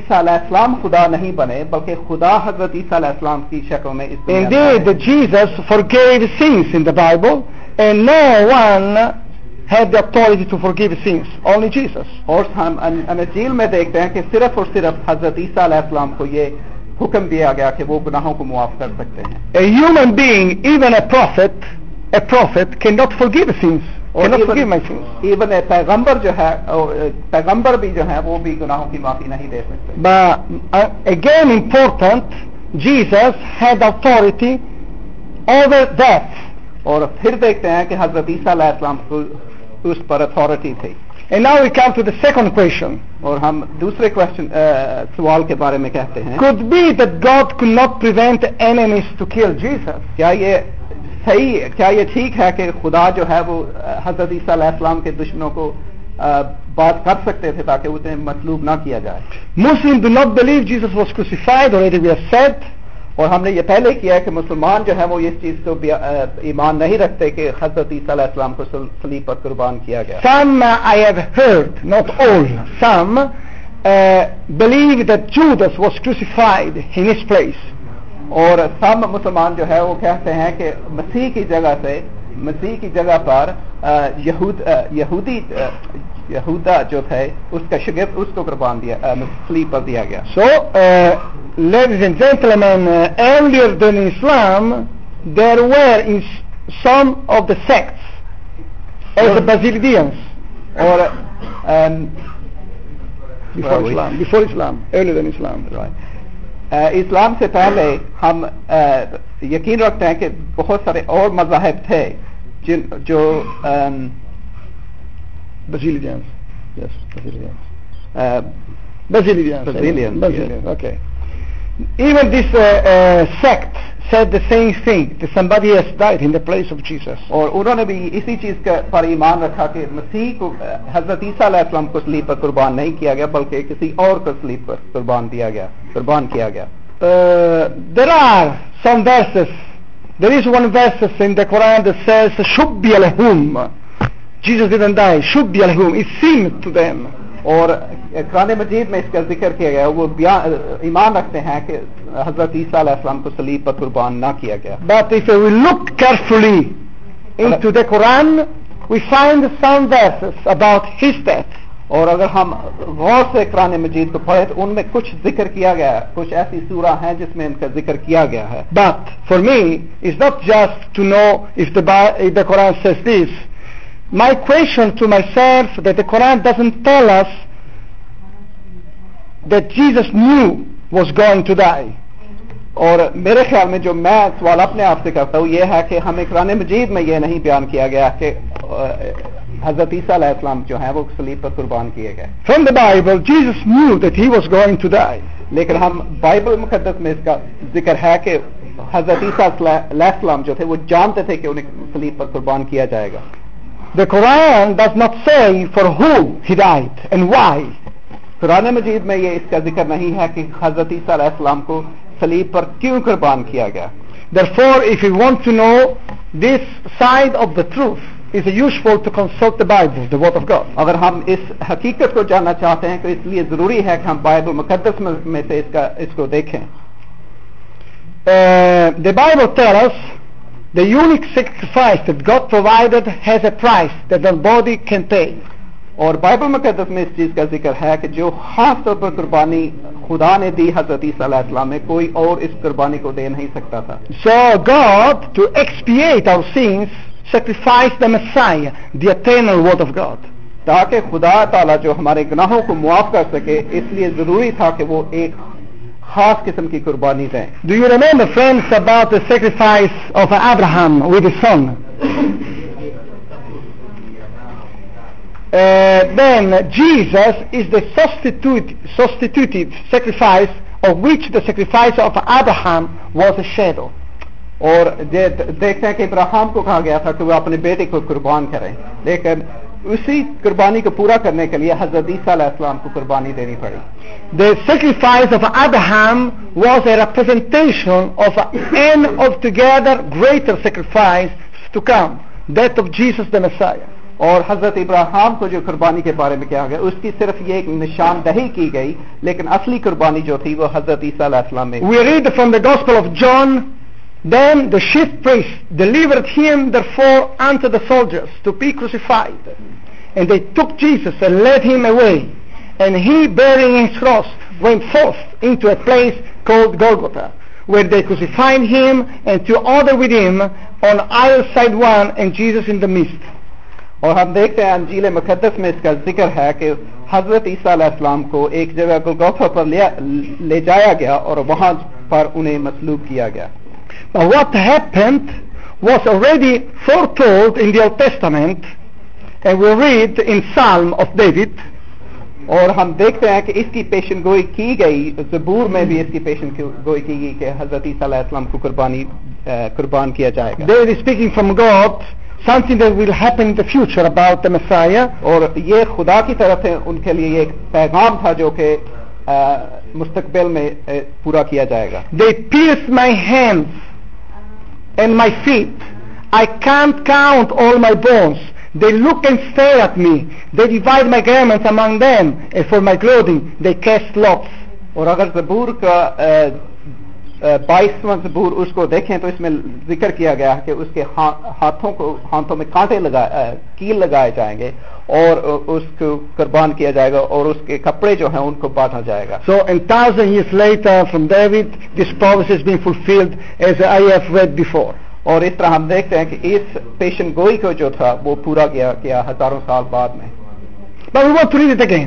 Isa Indeed, Jesus forgave sins in the Bible and no one had the authority to forgive sins, only Jesus. और हम अनजील में देखते हैं कि sirf और सिर्फ हजरत ईसा को ये हुक्म दिया गया कि वो गुनाहों को मुआफ कर सकते A human being, even a prophet, a prophet cannot forgive sins. اور ایون پیغمبر جو ہے پیغمبر بھی جو ہے وہ بھی گناہوں کی معافی نہیں دے سکتے again important Jesus had authority over that اور پھر دیکھتے ہیں کہ حضرت عیسیٰ علیہ السلام کو اس پر اتارٹی تھی And now we come to the second question. اور ہم دوسرے question, uh, سوال کے بارے میں کہتے ہیں could be that God could not prevent enemies to kill Jesus کیا یہ صحیح کیا یہ ٹھیک ہے کہ خدا جو ہے وہ حضرت عیسیٰ علیہ السلام کے دشمنوں کو بات کر سکتے تھے تاکہ اسے مطلوب نہ کیا جائے Muslim do not believe Jesus was crucified اور ہم نے یہ پہلے کیا ہے کہ مسلمان جو ہے وہ اس چیز کو ایمان نہیں رکھتے کہ حضرت عیسیٰ علیہ السلام کو صلیب پر قربان کیا گیا some I have heard not all some believe the was crucified crucified his place اور سب مسلمان جو ہے وہ کہتے ہیں کہ مسیح کی جگہ سے مسیح کی جگہ پر یہود یہودی یہودا جو تھے اس کا شگفت اس کو قربان دیا مسلی پر دیا گیا so ladies and gentlemen earlier then Islam there were in some of the sects as a Basilidians اور before Islam before Islam earlier دین اسلام رائٹ اسلام سے پہلے ہم یقین رکھتے ہیں کہ بہت سارے اور مذاہب تھے جن جو بزیل جانے اور انہوں نے بھی اسی چیز کا بار ایمان رکھا کہ مسیح کو حضرت السلام کو سلیپ پر قربان نہیں کیا گیا بلکہ کسی اور کسلیپ پر قربان دیا گیا قربان کیا گیا die are sins there it seemed to them اور قرآن مجید میں اس کا ذکر کیا گیا وہ ایمان رکھتے ہیں کہ حضرت عیسیٰ علیہ السلام کو صلیب پر قربان نہ کیا گیا but if we look carefully Quran we'd sign اور اگر ہم غور سے قرآن مجید کو پڑھے تو ان میں کچھ ذکر کیا گیا ہے کچھ ایسی سورا ہیں جس میں ان کا ذکر کیا گیا ہے but for me is not just to know of the Quran my question to myself that the Quran doesn't tell us that Jesus knew was going to die. اور میرے خیال میں جو میں سوال اپنے آپ سے کرتا ہوں یہ ہے کہ ہمیں قرآن مجید میں یہ نہیں بیان کیا گیا کہ حضرت عیسیٰ علیہ السلام جو ہیں وہ سلیب پر قربان کیے گئے from the Bible Jesus knew was going to die لیکن ہم بائبل مقدس میں اس کا ذکر ہے کہ حضرت عیسیٰ علیہ السلام جو تھے وہ جانتے تھے کہ انہیں سلیب پر قربان کیا جائے گا the Quran does not say for who he died and why قرآن مجید میں یہ اس کا ذکر نہیں ہے کہ حضرت عیسیٰ علیہ السلام کو صلیب پر کیوں قربان کیا گیا therefore if you want to know this side of the truth is useful to consult the Bible the word of God اگر ہم اس حقیقت کو جاننا چاہتے ہیں تو اس لیے ضروری ہے کہ ہم بائبل مقدس میں سے اس, کا اس کو دیکھیں uh, the Bible tells us The unique sacrifice that God provided has a price that the body can pay. اور بائبل مقدس میں اس چیز کا ذکر ہے کہ جو خاص طور پر قربانی خدا نے دی حضرت عیسیٰ علیہ السلام میں کوئی اور اس قربانی کو دے نہیں سکتا تھا so God to expat our sins sacrifice the Messiah the eternal word of God تاکہ خدا تعالیٰ جو ہمارے گناہوں کو معاف کر سکے اس لیے ضروری تھا کہ وہ ایک Do you remember, friends, about the sacrifice of Abraham with his son? Uh, then Jesus is the substitute, substitutive sacrifice of which the sacrifice of Abraham was a shadow. और देखते हैं कि इब्राहिम को कहा गया था कि वो अपने बेटे को कुर्बान करें लेकिन اسی قربانی کو پورا کرنے کے لیے حضرت عیسیٰ علیہ السلام کو قربانی دینی پڑی the sacrifice representation of together greater sacrifice to come death of Jesus the Messiah اور حضرت ابراہم کو جو قربانی کے بارے میں کیا گیا اس کی صرف یہ ایک نشاندہی کی گئی لیکن اصلی قربانی جو تھی وہ حضرت عیسیٰ علیہ السلام میں we read from the gospel of John Then the chief priest delivered him therefore unto the soldiers to be crucified. And they took Jesus and led him away. And he, bearing his cross, went forth into a place called Golgotha, where they crucified him and two other with him, on either side one, and Jesus in the midst. और हम देखते हैं अंजील मुकदस में इसका जिक्र है कि हजरत ईसा को एक जगह गुलगौफा पर ले, ले जाया गया और वहां पर उन्हें मसलूब किया गया But what happened was already foretold in the Old Testament and we read in Psalm of David اور ہم دیکھتے ہیں کہ اس کی پیشن گوئی کی گئی زبور میں بھی اس کی پیشن گوئی کی گئی کہ حضرت علیہ السلام کو قربان کیا جائے they are speaking from God the future about the Messiah اور یہ خدا کی طرف ان کے لیے ایک پیغام تھا جو کہ مستقبل میں پورا کیا جائے گا They pierced my hands and my feet. I can't count all my bones. They look and stare at me. They divide my garments among them. And for my clothing, they cast lots. Oragar se burka بائیسواں زبور اس کو دیکھیں تو اس میں ذکر کیا گیا کہ اس کے ہاں، ہاتھوں کو ہاتھوں میں کانٹے لگا کیل لگائے جائیں گے اور اس کو قربان کیا جائے گا اور اس کے کپڑے جو ہیں ان کو باندھا جائے گا so years David this is been as I اور اس طرح ہم دیکھتے ہیں کہ اس پیشن گوئی کو جو تھا وہ پورا کیا گیا ہزاروں سال بعد میں پوری دیتے گئے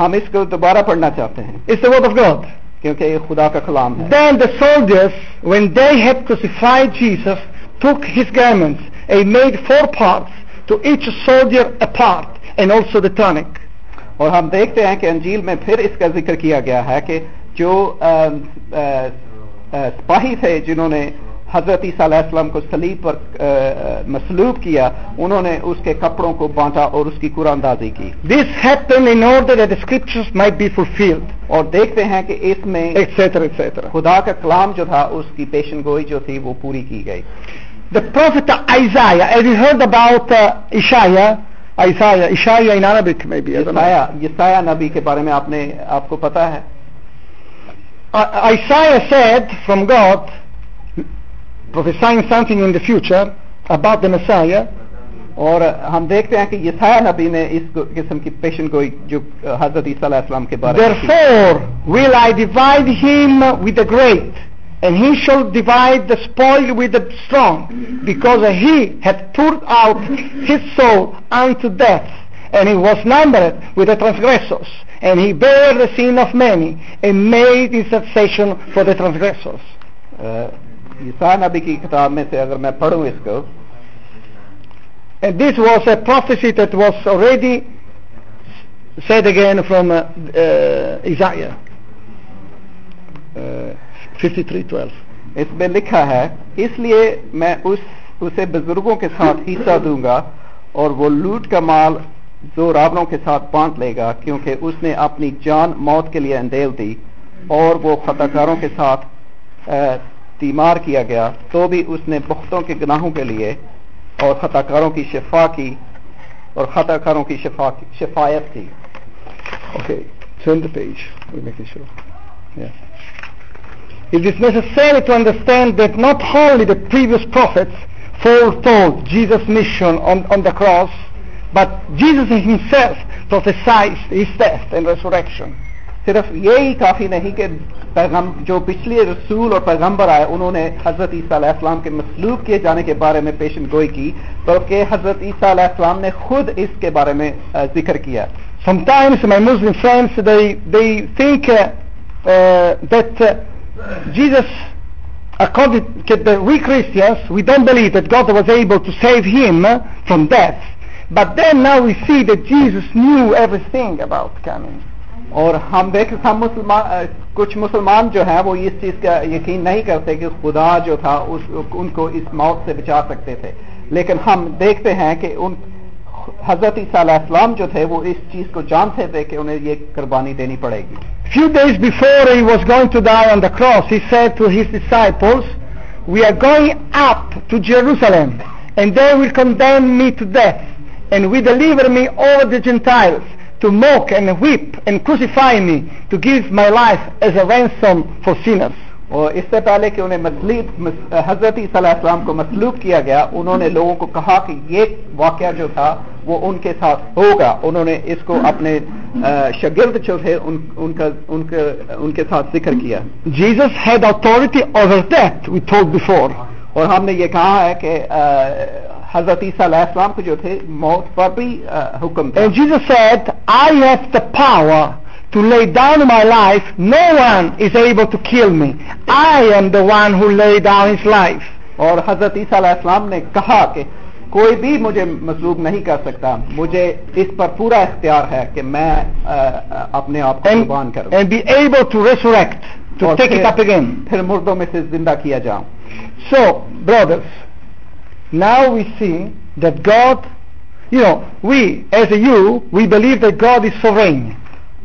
ہم اس کو دوبارہ پڑھنا چاہتے ہیں اس سے وہ بگوت کیونکہ یہ خدا کا کلام ہے then the soldiers when they had crucified Jesus took his garments and made four parts to each soldier a part and also the tunic اور ہم دیکھتے ہیں کہ انجیل میں پھر اس کا ذکر کیا گیا ہے کہ جو سپاہی تھے جنہوں نے حضرت عیسیٰ علیہ السلام کو سلیب پر مسلوب کیا انہوں نے اس کے کپڑوں کو بانٹا اور اس کی قرآن اندازی کی this happen in order that the scriptures might be fulfilled اور دیکھتے ہیں کہ اس میں etcetera, etcetera. خدا کا کلام جو تھا اس کی پیشن گوئی جو تھی وہ پوری کی گئی The prophet Isaiah, as you heard about uh, Isaiah? Isaiah, Isaiah in Arabic maybe. Isaiah, Isaiah نبی کے بارے میں آپ نے آپ کو پتا ہے. Uh, Isaiah said from God, prophesying something in the future about the Messiah or हम देखते हैं कि यथाह नबी ने इस किस्म की पेशन गोई जो हजरत ईसा के Therefore will I divide him with the great and he shall divide the spoil with the strong because he had poured out his soul unto death and he was numbered with the transgressors and he bare the sin of many and made intercession for the transgressors uh, نبی کی کتاب میں سے اگر میں پڑھوں اس کو And this was was a prophecy that already said again from uh, uh, uh, Isaiah 53:12. اس میں لکھا ہے اس لیے میں اس اسے بزرگوں کے ساتھ حصہ دوں گا اور وہ لوٹ کا مال زورابڑوں کے ساتھ بانٹ لے گا کیونکہ اس نے اپنی جان موت کے لیے اندیل دی اور وہ خطاچاروں کے ساتھ uh, تیمار کیا گیا تو بھی اس نے بختوں کے گناہوں کے لیے اور خطا کاروں کی شفا کی اور خطا کاروں کی شفا کی شفایت کی okay. Turn the page. We're making sure. Yeah. It is necessary to understand that not only the previous prophets foretold Jesus' mission on, on the cross, but Jesus himself prophesied his death and resurrection. صرف یہی کافی نہیں کہ جو پچھلے رسول اور پیغمبر آئے انہوں نے حضرت عیسیٰ علیہ السلام کے مسلوب کیے جانے کے بارے میں پیشن گوئی کی بلکہ حضرت عیسیٰ علیہ السلام نے خود اس کے بارے میں ذکر کیا Jesus Jesus knew everything about اور ہم دیکھ ہم مسلمان کچھ مسلمان جو ہیں وہ اس چیز کا یقین نہیں کرتے کہ خدا جو تھا اس ان کو اس موت سے بچا سکتے تھے لیکن ہم دیکھتے ہیں کہ ان حضرت عیسیٰ علیہ السلام جو تھے وہ اس چیز کو جانتے تھے کہ انہیں یہ قربانی دینی پڑے گی few days before he was going to die on the cross he said to his disciples we are going up to Jerusalem and they will condemn me to death and we deliver me over the gentiles to mock and and crucify me to give my life as a ransom for sinners. اور اس سے پہلے کہ انہیں حضرت صلی اللہ علیہ وسلم کو مسلوب کیا گیا انہوں نے لوگوں کو کہا کہ یہ واقعہ جو تھا وہ ان کے ساتھ ہوگا انہوں نے اس کو اپنے شگرد جو تھے ان کے ساتھ ذکر کیا Jesus had authority are we week before اور ہم نے یہ کہا ہے کہ حضرت عیسیٰ علیہ السلام کو جو تھے موت پر بھی حکم تھا and Jesus said I have the power to lay down my life no one is able to kill me I am the one who lay down his life اور حضرت عیسیٰ علیہ السلام نے کہا کہ کوئی بھی مجھے مصروب نہیں کر سکتا مجھے اس پر پورا اختیار ہے کہ میں اپنے آپ کو قربان کروں and be able to resurrect to take it up again پھر مردوں میں سے زندہ کیا جاؤں so brothers Now we see that God, you know, we as a you, we believe that God is sovereign.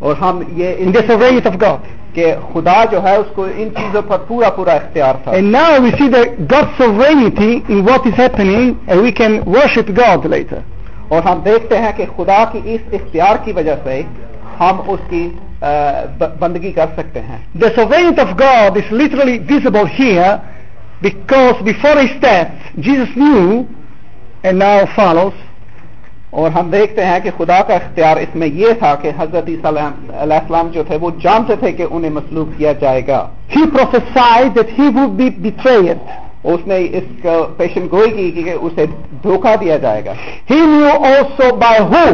और हम ये in the sovereignty of God. कि खुदा जो है उसको इन चीजों पर पूरा पूरा इख्तियार था And now we see the God's sovereignty in what is happening and we can worship God later. और हम देखते हैं कि खुदा की इस इख्तियार की वजह से हम उसकी बंदगी कर सकते हैं The sovereignty of God is literally visible here Because before his death, Jesus knew and now follows اور ہم دیکھتے ہیں کہ خدا کا اختیار اس میں یہ تھا کہ حضرت علیہ السلام جو تھے وہ جانتے تھے کہ انہیں مسلوب کیا جائے گا he that he he would betrayed اس نے اس پیشن گوئی کی کہ اسے دھوکہ دیا جائے گا he knew by by who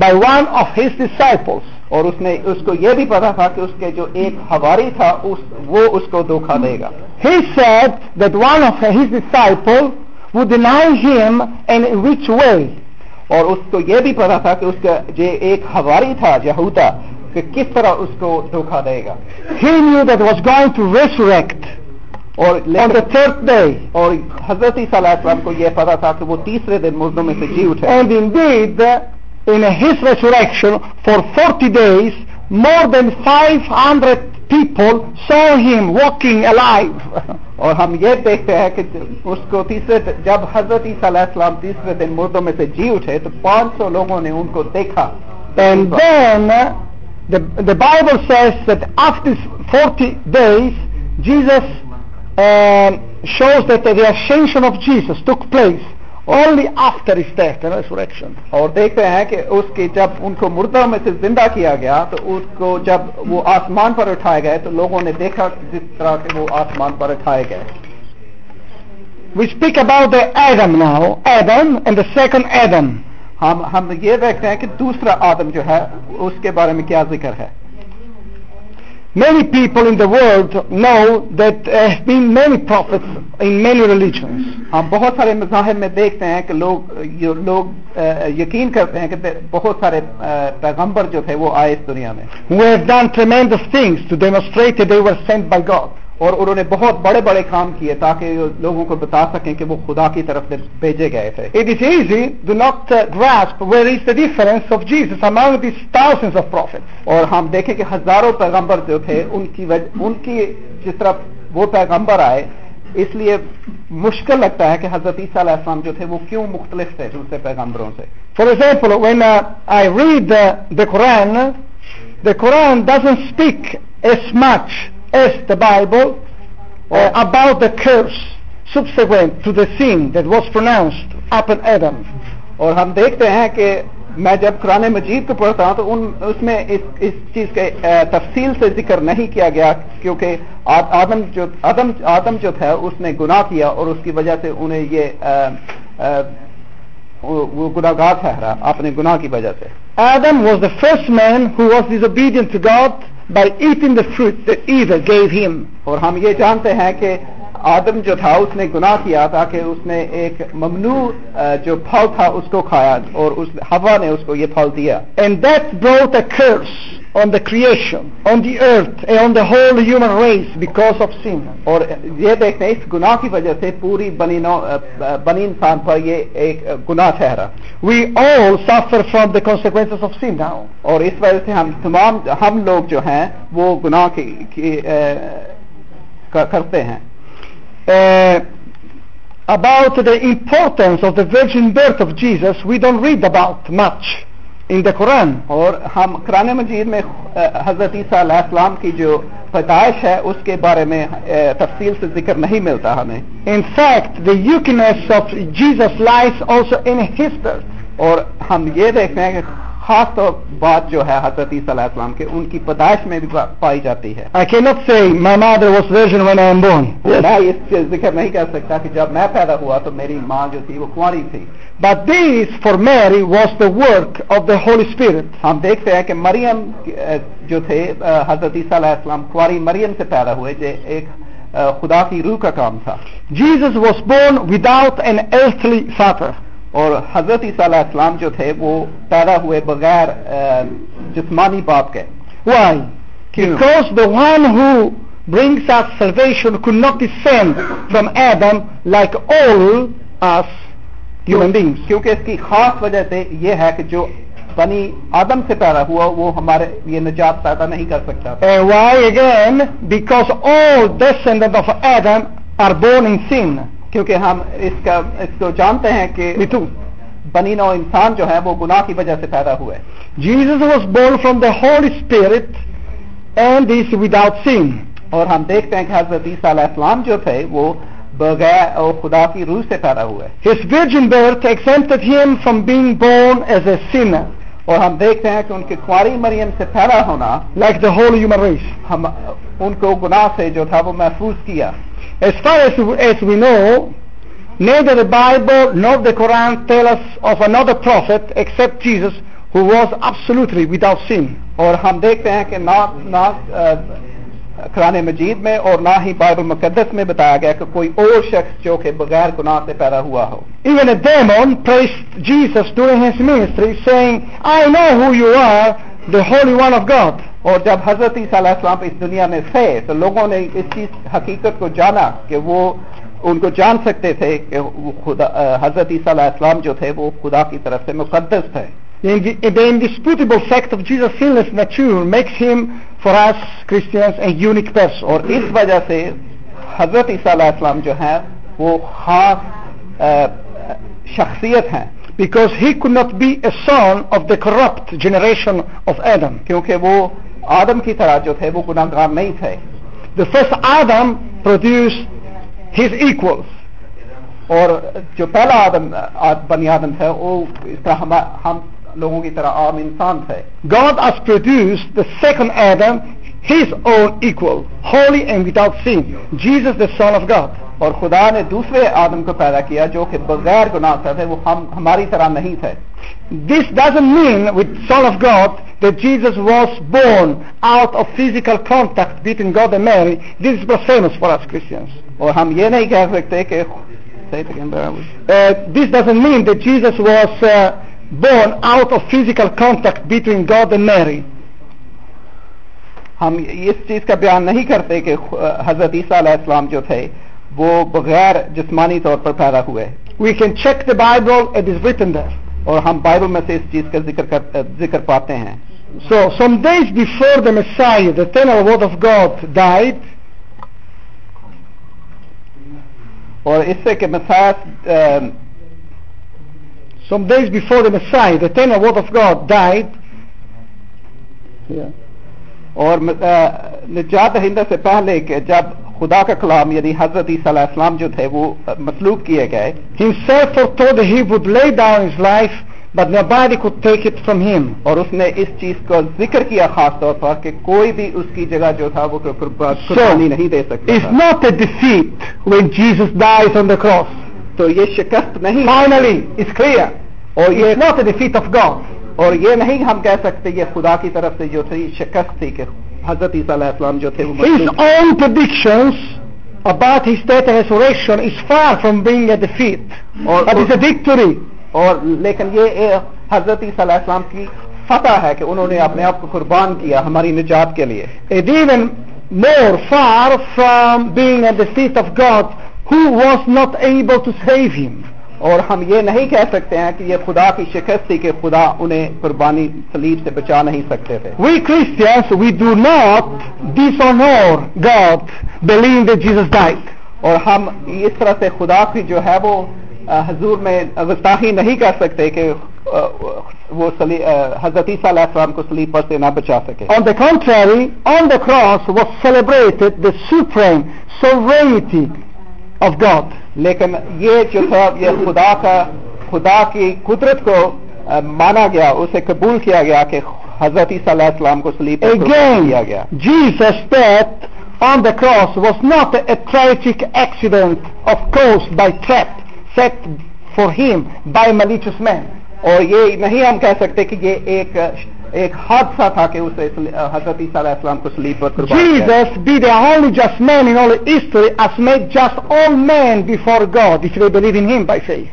by one of disciples اور اس نے اس کو یہ بھی پتا تھا کہ اس کے جو ایک ہواری تھا اس, وہ اس کو دھوکا دے گا ویچ وے اور اس کو یہ بھی پتا تھا کہ اس کا جو ایک ہواری تھا یہودا کہ کس طرح اس کو دھوکا دے گا اور حضرت علیہ ٹرمپ کو یہ پتا تھا کہ وہ تیسرے دن مردوں میں سے جی جیویٹ in his resurrection for 40 days, more than 500 people saw him walking alive. और हम ये देखते हैं कि उसको तीसरे जब हजरत ईसा तीसरे दिन मुर्दों में से जी उठे तो 500 लोगों ने उनको देखा And then uh, the, the Bible says that after 40 days, Jesus uh, shows that the ascension of Jesus took place. Only after اسٹیکٹن اور دیکھتے ہیں کہ اس جب ان کو مردہ میں سے زندہ کیا گیا تو اس کو جب وہ آسمان پر اٹھائے گئے تو لوگوں نے دیکھا جس طرح کہ وہ آسمان پر اٹھائے گئے we speak about the Adam now Adam the second Adam ہم یہ دیکھتے ہیں کہ دوسرا آدم جو ہے اس کے بارے میں کیا ذکر ہے Many people in the world know that there have been many prophets in many religions. हम बहुत सारे मजाहब में देखते हैं कि लोग ये लोग यकीन करते हैं कि बहुत सारे पैगंबर जो थे वो आए इस दुनिया में. Who have done tremendous things to demonstrate that they were sent by God. اور انہوں نے بہت بڑے بڑے کام کیے تاکہ لوگوں کو بتا سکیں کہ وہ خدا کی طرف سے بھیجے گئے تھے it is easy to not uh, grasp where is the difference of Jesus among these thousands of prophets اور ہم دیکھیں کہ ہزاروں پیغمبر جو تھے ان کی وجہ ان کی جس طرح وہ پیغمبر آئے اس لیے مشکل لگتا ہے کہ حضرت عیسیٰ علیہ السلام جو تھے وہ کیوں مختلف تھے دوسرے پیغمبروں سے for example when I read the Quran the Quran doesn't speak as much as the Bible uh, about the curse subsequent to the sin that was pronounced upon Adam. اور ہم دیکھتے ہیں کہ میں جب قرآن مجید کو پڑھتا ہوں تو ان اس میں اس اس چیز کے تفصیل سے ذکر نہیں کیا گیا کیونکہ آدم جو آدم آدم جو تھا اس نے گناہ کیا اور اس کی وجہ سے انہیں یہ وہ گناہ ٹھہرا اپنے گناہ کی وجہ سے Adam was the first man who was a obedient to God by eating the fruit as gave them اور ہم یہ جانتے ہیں کہ آدم جو تھا اس نے گناہ کیا تھا کہ اس نے ایک ممنوع جو پھل تھا اس کو کھایا اور اس ہوا نے اس کو یہ پھل دیا and that do curse on the creation, on the earth, and on the whole human race because of sin. और ये देखते हैं इस गुनाह की वजह से पूरी बनी बनी इंसान पर ये एक गुनाह ठहरा We all suffer from the consequences of sin now. और इस वजह से हम तमाम हम लोग जो हैं वो गुनाह की, करते हैं About the importance of the virgin birth of Jesus, we don't read about much. ان دا قرآن اور ہم قرآن مجید میں حضرت عیسیٰ علیہ السلام کی جو پیدائش ہے اس کے بارے میں تفصیل سے ذکر نہیں ملتا ہمیں in fact the you of Jesus life also in history اور ہم یہ دیکھتے ہیں کہ خاص طور بات جو ہے حضرت عیسیٰ علیہ السلام کے ان کی پیدائش میں بھی پائی جاتی ہے میں اس سے ذکر نہیں کر سکتا کہ جب میں پیدا ہوا تو میری ماں جو تھی وہ کنواری تھی But this for Mary was the work of the Holy Spirit. ہم دیکھتے ہیں کہ مریم جو تھے حضرت عیسیٰ علیہ السلام کنواری مریم سے پیدا ہوئے جو ایک خدا کی روح کا کام تھا Jesus was born without an earthly father اور حضرت عیسیٰ علیہ السلام جو تھے وہ پیدا ہوئے بغیر جسمانی باپ کے Why? Because the one who brings us salvation could not descend from Adam like all us human beings. کیونکہ اس کی خاص وجہ سے یہ ہے کہ جو بنی آدم سے پیدا ہوا وہ ہمارے یہ نجات پیدا نہیں کر سکتا And why again? Because all descendants of Adam are born in sin. کیونکہ ہم اس کا اس کو جانتے ہیں کہ مٹھو بنی نو انسان جو ہے وہ گناہ کی وجہ سے پیدا ہوئے Jesus was born from the holy spirit and this without sin اور ہم دیکھتے ہیں کہ حضرت عیسیٰ علیہ السلام جو تھے وہ بغیر اور خدا کی روح سے پیدا ہوئے his virgin birth excepted him from being born as a sin اور ہم دیکھتے ہیں کہ ان کے کنواری مریم سے پیدا ہونا like the whole human race ہم as far as, as we know neither the bible nor the quran tell us of another prophet except jesus who was absolutely without sin اور ہم دیکھتے ہیں کہ نہ نہ قرآن مجید میں اور نہ ہی بائبل مقدس میں بتایا گیا کہ کوئی اور شخص جو کہ بغیر گناہ سے پیدا ہوا Even a demon praised Jesus during his ministry saying I know who you are the Holy One of God اور جب حضرت عیسیٰ علیہ السلام اس دنیا میں تھے تو لوگوں نے اس چیز حقیقت کو جانا کہ وہ ان کو جان سکتے تھے کہ خدا حضرت عیسیٰ علیہ السلام جو تھے وہ خدا کی طرف سے مقدس تھے unique person. اور اس وجہ سے حضرت عیسیٰ علیہ السلام جو ہیں وہ خاص شخصیت ہیں because he could not be a son of the corrupt generation of Adam. क्योंकि वो आदम की तरह जो थे वो The first Adam produced his equals. और जो पहला आदम बनी आदम थे वो इस तरह हम हम लोगों की तरह आम इंसान थे. God has produced the second Adam his own equal holy and without sin Jesus the son of God और खुदा ने दूसरे आदम को पैदा किया जो कि बगैर गुनाह था थे वो हम हमारी तरह This doesn't mean with Son of God that Jesus was born out of physical contact between God and Mary. This is blasphemous for us Christians. और हम ये नहीं कह सकते say it again, uh, This doesn't mean that Jesus was uh, born out of physical contact between God and Mary. ہم اس چیز کا بیان نہیں کرتے کہ حضرت عیسیٰ علیہ السلام جو تھے وہ بغیر جسمانی طور پر پیدا ہوئے We can check the Bible, it is written there. اور ہم بائبل میں سے اس چیز کا ذکر, ذکر پاتے ہیں so some days before the مسائی اور اس سے کہ مسائل some days before the Messiah the ten of God died اور نجات ہندہ سے پہلے کہ جب خدا کا کلام یعنی حضرت عیسیٰ علیہ السلام جو تھے وہ مسلوب کیے گئے himself foretold he would lay down his life but nobody could take it from him اور اس نے اس چیز کو ذکر کیا خاص طور پر کہ کوئی بھی اس کی جگہ جو تھا وہ قربانی نہیں دے سکتا it's not a defeat when Jesus dies on the cross تو یہ شکست نہیں finally it's clear اور یہ not a defeat of God اور یہ نہیں ہم کہہ سکتے یہ خدا کی طرف سے جو تھی شکست تھی کہ حضرت عیسیٰ علیہ السلام جو تھے بات اس فرام بینگ اے دا فیت اور اب it's a victory اور لیکن یہ حضرت علیہ السلام کی فتح ہے کہ انہوں نے اپنے آپ کو قربان کیا ہماری نجات کے لیے even more far from being a defeat of God who was not able to save him اور ہم یہ نہیں کہہ سکتے ہیں کہ یہ خدا کی شکست تھی کہ خدا انہیں قربانی سلیب سے بچا نہیں سکتے تھے we Christians we do not honour God believe in Jesus died اور ہم اس طرح سے خدا کی جو ہے وہ حضور میں نہیں کہہ سکتے کہ وہ حضرت عیسیٰ علیہ السلام کو پر سے نہ بچا سکے آن country on the cross was the supreme sovereignty of God لیکن یہ جو تھا یہ خدا کا خدا کی قدرت کو مانا گیا اسے قبول کیا گیا کہ حضرت صلی اللہ علیہ وسلم کو سلیپ کیا گیا جی suspect on the cross was not a erratic accident of course by threat set for him by ملیچ men اور یہ نہیں ہم کہہ سکتے کہ یہ ایک Jesus be the only just man in all history has made just all men before God if they believe in him by faith.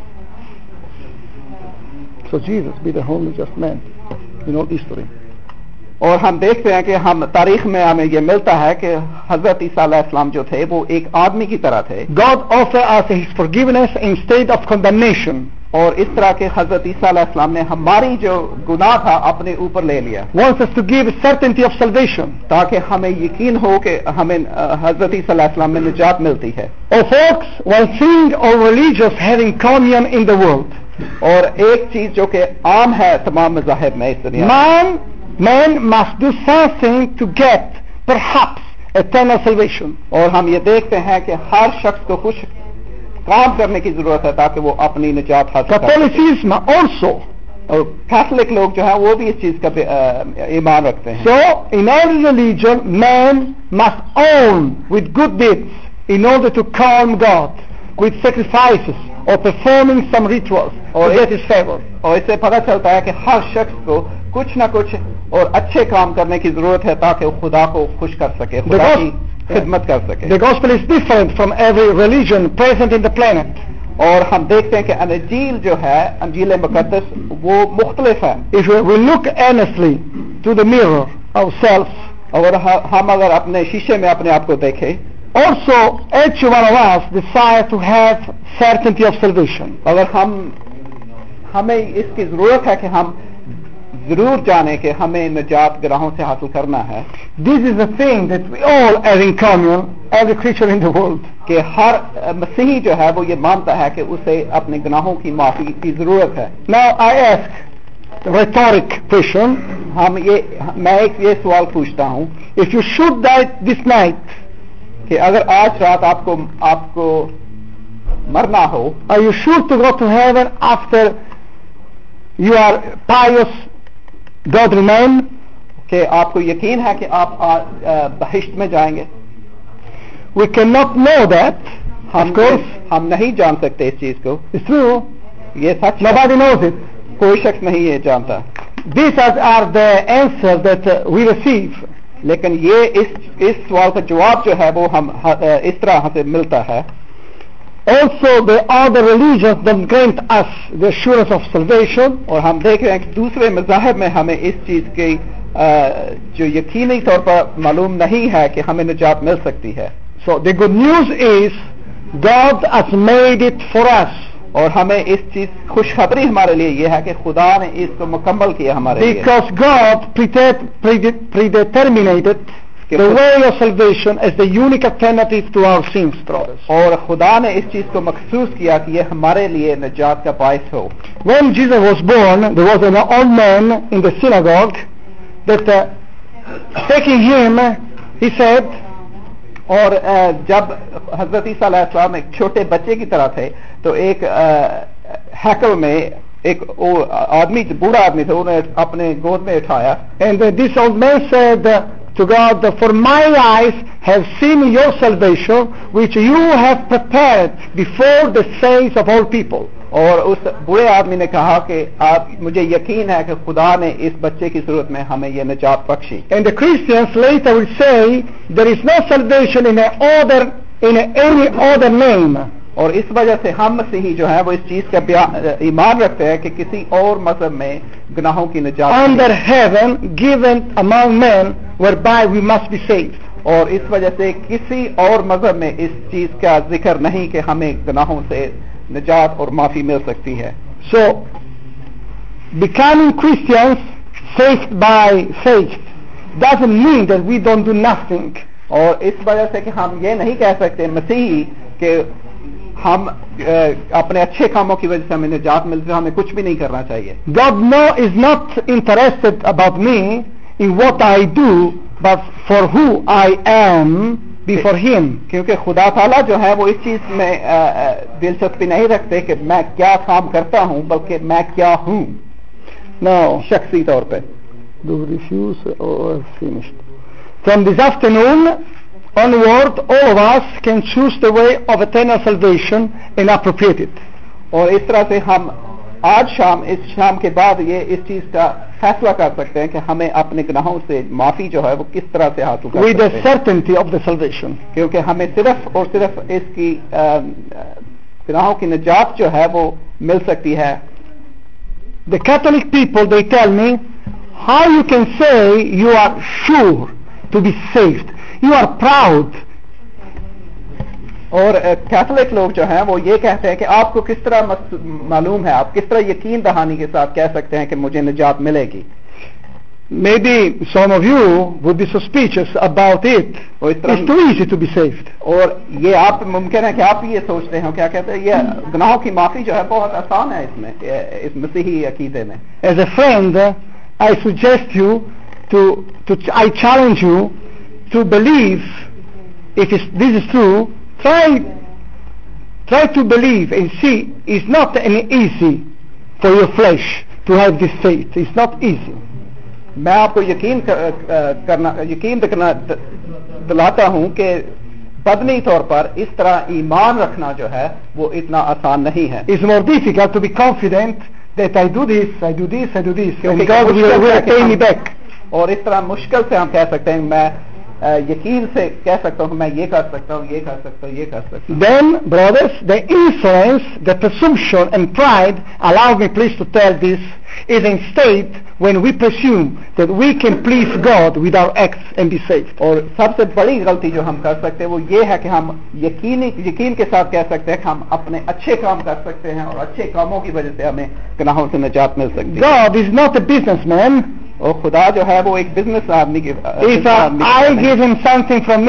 So Jesus be the only just man in all history. اور ہم دیکھتے ہیں کہ ہم تاریخ میں ہمیں یہ ملتا ہے کہ حضرت عیسیٰ علیہ السلام جو تھے وہ ایک آدمی کی طرح تھے God of forgiveness instead of condemnation اور اس طرح کے حضرت عیسیٰ علیہ السلام نے ہماری جو گناہ تھا اپنے اوپر لے لیا سلویشن تاکہ ہمیں یقین ہو کہ ہمیں حضرت عیسیٰ علیہ السلام میں نجات ملتی ہے oh, اور اور ان ورلڈ ایک چیز جو کہ عام ہے تمام مذاہب میں اس دنیا مان Man must do something to get perhaps eternal salvation. और हम ये देखते हैं कि हर शख्स को कुछ काम करने की जरूरत है ताकि वो अपनी निजात हासिल कैथोलिसिज्म ऑल्सो और कैथोलिक लोग जो है वो भी इस चीज का ईमान रखते हैं so in all religion man must own with good deeds in order to com God with sacrifices or performing some rituals or to get his favor. اور اسے پتہ چلتا ہے کہ ہر شخص کو کچھ نہ کچھ اور اچھے کام کرنے کی ضرورت ہے تاکہ وہ خدا کو خوش کر سکے خدا کی خدمت کر سکے the gospel is different from every religion present in the planet اور ہم دیکھتے ہیں کہ انجیل جو ہے انجیل مقدس وہ مختلف ہے if we look honestly to the mirror ourselves اور ہم اگر اپنے شیشے میں اپنے آپ کو دیکھیں اگر ہمیں اس کی ضرورت ہے کہ ہم ضرور جانیں کہ ہمیں نجات گراہوں سے حاصل کرنا ہے دس از اے تھنگ کہ ہر سن جو ہے وہ یہ مانتا ہے کہ اسے اپنے گراہوں کی معافی کی ضرورت ہے میں آئی ایس ریٹورک میں ایک یہ سوال پوچھتا ہوں if you should died this night کہ اگر آج رات آپ کو آپ کو مرنا ہو you you to to go heaven after are good remain کہ آپ کو یقین ہے کہ آپ بہشت میں جائیں گے we can not know that ہم نہیں جان سکتے اس چیز کو اس کوئی شخص نہیں یہ جانتا these are the answer that we receive لیکن یہ اس اس سوال کا جواب جو ہے وہ ہم اس طرح سے ملتا ہے also they are the assurance of salvation. اور ہم دیکھ رہے ہیں کہ دوسرے مذاہب میں ہمیں اس چیز کی جو یقینی طور پر معلوم نہیں ہے کہ ہمیں نجات مل سکتی ہے so the good news is God as made it us اور ہمیں اس چیز خوشخبری ہمارے لیے یہ ہے کہ خدا نے اس کو مکمل کیا ہمارے Because لیے God predeterminated the way of salvation as the unique alternative to our sins brothers اور خدا نے اس چیز کو مخصوص کیا کہ یہ ہمارے لیے نجات کا باعث ہو when Jesus was born there was an old man in the synagogue that uh, taking him he said और जब हजरत ईसा एक छोटे बच्चे की तरह थे तो एक हैकल में एक वो आदमी बूढ़ा आदमी था उन्हें अपने गोद में उठाया and to God, for my eyes have seen your salvation, which you have prepared before the saints of all people. اور اس بڑے آدمی نے کہا کہ آپ مجھے یقین ہے کہ خدا نے اس بچے کی صورت میں ہمیں یہ نجات بخشی اینڈ از نو نیم اور اس وجہ سے ہم سے ہی جو ہے وہ اس چیز کا ایمان رکھتے ہیں کہ کسی اور مذہب میں گناہوں کی نجات اندر heaven given among men by we must be safe اور اس وجہ سے کسی اور مذہب میں اس چیز کا ذکر نہیں کہ ہمیں گناہوں سے نجات اور معافی مل سکتی ہے so becoming Christians Christians saved by safe this mean that we don't do nothing اور اس وجہ سے کہ ہم یہ نہیں کہہ سکتے مسیحی کہ ہم اپنے اچھے کاموں کی وجہ سے ہمیں نجات ہے ہمیں کچھ بھی نہیں کرنا چاہیے God know is not interest about me in what I do but for who I am before him کیونکہ خدا تعالیٰ جو ہے وہ اس چیز میں دلچسپی نہیں رکھتے کہ میں کیا کام کرتا ہوں بلکہ میں کیا ہوں نو شخصی طور پہ from this afternoon onward all was can choose the way of eternal salvation in appropriate اور اس طرح سے ہم آج شام اس شام کے بعد یہ اس چیز کا فیصلہ کر سکتے ہیں کہ ہمیں اپنے گناہوں سے معافی جو ہے وہ کس طرح سے ہاتھوں وا سرٹنٹی آف دا سلویشن کیونکہ ہمیں صرف اور صرف اس کی گناہوں کی نجات جو ہے وہ مل سکتی ہے the Catholic people tell me how you can see you are sure to be saved you are proud اور کیتھولک لوگ جو ہیں وہ یہ کہتے ہیں کہ آپ کو کس طرح معلوم ہے آپ کس طرح یقین دہانی کے ساتھ کہہ سکتے ہیں کہ مجھے نجات ملے گی may be some of you would be so speeches about to be safe اور یہ آپ ممکن ہے کہ آپ یہ سوچتے ہیں کیا کہتے ہیں یہ گناہوں کی معافی جو ہے بہت آسان ہے اس میں اس مسیحی عقیدے میں as a friend I suggest you to I challenge you to believe it is true try try to believe and see it's not an easy for your flesh to have this faith it's not easy میں آپ کو یقین کرنا یقین دکھنا دلاتا ہوں کہ بدنی طور پر اس طرح ایمان رکھنا جو ہے وہ اتنا آسان نہیں ہے اس مور دیسی کا تو بی کانفیڈنٹ دیتا ہی دو دیس ہی دو دیس ہی دو دیس اور اس طرح مشکل سے ہم کہہ سکتے ہیں میں यकीन से कह सकता हूँ मैं ये कर सकता हूँ ये कर सकता हूँ ये कर सकता हूँ then brothers the influence the presumption and pride allow me please to tell this is in state when we presume that we can please God with our acts and be saved. और सबसे बड़ी गलती जो हम कर सकते हैं वो ये है कि हम यकीन यकीन के साथ कह सकते हैं कि हम अपने अच्छे काम कर सकते हैं और अच्छे कामों की वजह से हमें गुनाहों से निजात मिल सकती है. God is not a businessman. اور خدا جو ہے وہ ایک بزنس آدمی کے آئی گیو ہم سم تھنگ فرام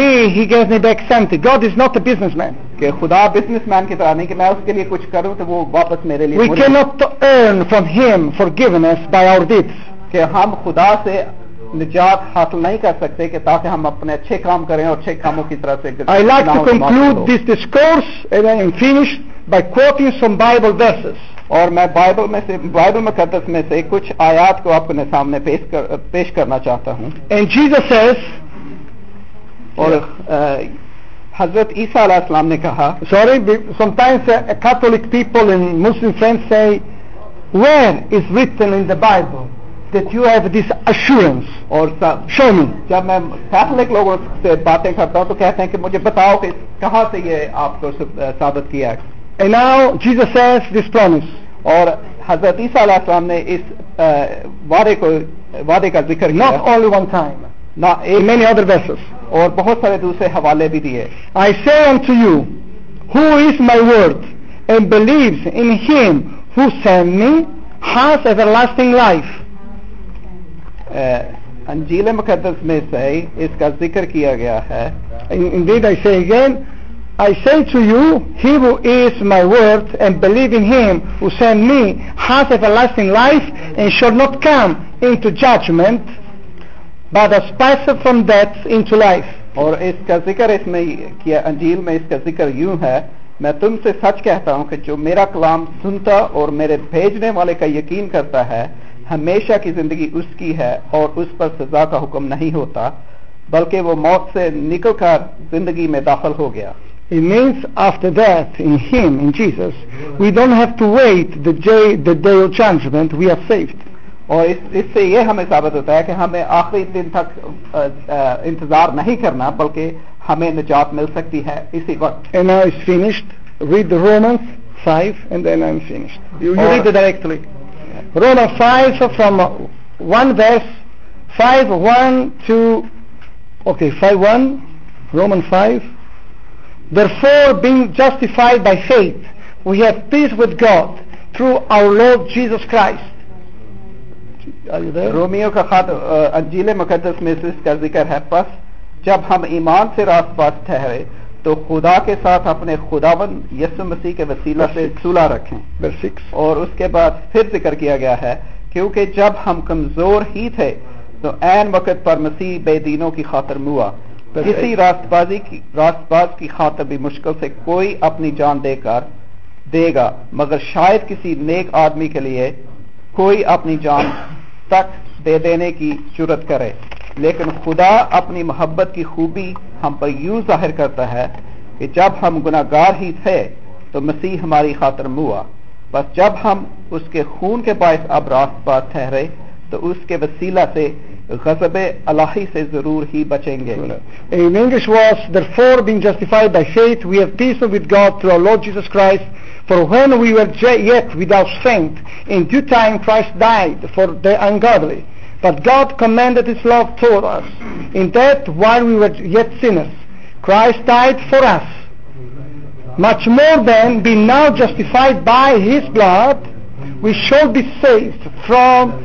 می کہ خدا بزنس مین کی طرح نہیں کہ میں اس کے لیے کچھ کروں تو وہ واپس میرے لیے earn from him forgiveness by our date کہ ہم خدا سے نجات حاصل نہیں کر سکتے کہ تاکہ ہم اپنے اچھے کام کریں اور اچھے کاموں کی طرح سے I like to conclude this this course finish by quoting some Bible verses اور میں بائبل میں سے بائبل مقدس میں سے کچھ آیات کو آپ سامنے پیش کرنا چاہتا ہوں says, اور حضرت عیسیٰ علیہ السلام نے کہا sorry sometimes Catholic people in Muslim friend سے where is what in Bibles assurance اور me جب میں کیتھولک لوگوں سے باتیں کرتا ہوں تو کہتے ہیں کہ مجھے بتاؤ کہ کہاں سے یہ آپ کو ثابت کیا ہے And now Jesus says this promise. Or Hazrat Isa is uh, wade ko, wade ka zikr Not only one time. Not in many other verses. Or bahut sare dusre bhi diye. I say unto you, who is my word and believes in him who sent me has everlasting life. Uh, Anjil-e-Mukaddas mein say, iska zikr Indeed I say again, I say to you, he who is my word and believe in him who sent me has everlasting life and shall not come into judgment but has passed from death into life. اور اس کا ذکر اس میں کیا انجیل میں اس کا ذکر یوں ہے میں تم سے سچ کہتا ہوں کہ جو میرا کلام سنتا اور میرے بھیجنے والے کا یقین کرتا ہے ہمیشہ کی زندگی اس کی ہے اور اس پر سزا کا حکم نہیں ہوتا بلکہ وہ موت سے نکل کر زندگی میں داخل ہو گیا It means after that, in Him, in Jesus, we don't have to wait the day, the day of judgment, we are saved. और इस इससे ये हमें साबित होता है कि हमें आखिरी दिन तक इंतजार नहीं करना बल्कि हमें निजात मिल सकती है इसी वक्त and I is finished read Romans 5 and then I'm finished. You, you read it directly. Romans 5 so from 1 verse 5 1 to okay 5 1 5 Therefore, being justified by faith, we have peace with God through our Lord Jesus Christ. رومیو کا خط انجیل مقدس میں اس کا ذکر ہے پس جب ہم ایمان سے راس پاس تو خدا کے ساتھ اپنے خداون یسو مسیح کے وسیلہ سے صلح رکھیں اور اس کے بعد پھر ذکر کیا گیا ہے کیونکہ جب ہم کمزور ہی تھے تو عین وقت پر مسیح بے دینوں کی خاطر میں کسی راست بازی کی راست باز کی خاطر بھی مشکل سے کوئی اپنی جان دے کر دے گا مگر شاید کسی نیک آدمی کے لیے کوئی اپنی جان تک دے دینے کی ضرورت کرے لیکن خدا اپنی محبت کی خوبی ہم پر یوں ظاہر کرتا ہے کہ جب ہم گناگار ہی تھے تو مسیح ہماری خاطر موا بس جب ہم اس کے خون کے باعث اب راست بات ٹھہرے In English was therefore being justified by faith we have peace with God through our Lord Jesus Christ for when we were yet without strength in due time Christ died for the ungodly but God commended his love toward us in that while we were yet sinners Christ died for us much more than being now justified by his blood we shall be saved from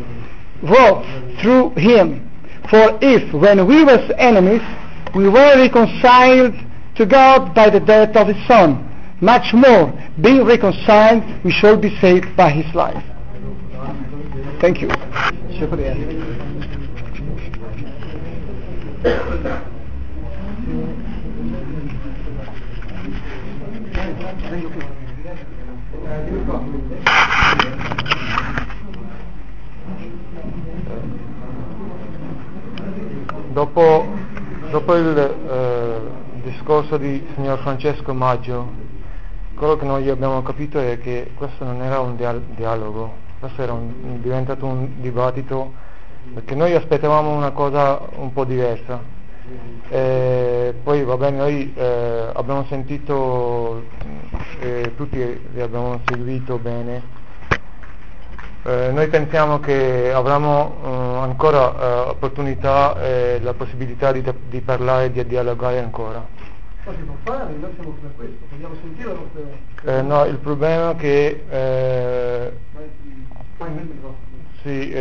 was through him. For if, when we were enemies, we were reconciled to God by the death of his Son, much more, being reconciled, we shall be saved by his life. Thank you. dopo, dopo il eh, discorso di signor Francesco Maggio, quello che noi abbiamo capito è che questo non era un dialogo, questo era un, diventato un dibattito, perché noi aspettavamo una cosa un po' diversa. E eh, poi va noi eh, abbiamo sentito, eh, tutti li abbiamo seguito bene, eh, noi pensiamo che avremo eh, ancora eh, opportunità e la possibilità di, di, parlare, di dialogare ancora. Ma si può fare, noi siamo per questo, vogliamo sentire la nostra... Eh, no, il problema è che... Eh, sì,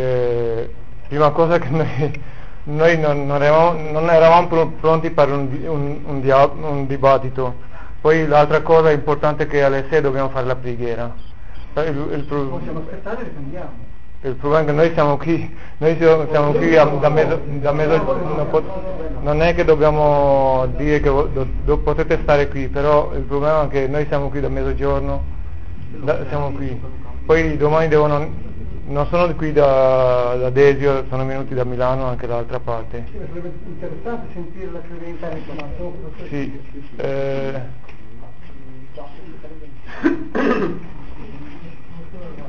prima cosa che noi, noi non, non, eravamo, non, eravamo, pronti per un, un, un, dia, un dibattito, poi l'altra cosa importante è che alle 6 dobbiamo fare la preghiera. Eh, il, il pro... Possiamo aspettare e riprendiamo. Il problema è che noi siamo qui, noi siamo, siamo qui a, da mezzogiorno, mezzo, pot... non, è che dobbiamo dire che do, do, potete stare qui, però il problema è che noi siamo qui da mezzogiorno, da, siamo qui, poi domani devono, non sono qui da, da Desio, sono venuti da Milano anche dall'altra parte. Sì, sarebbe interessante sentire la credenza di Sì, eh...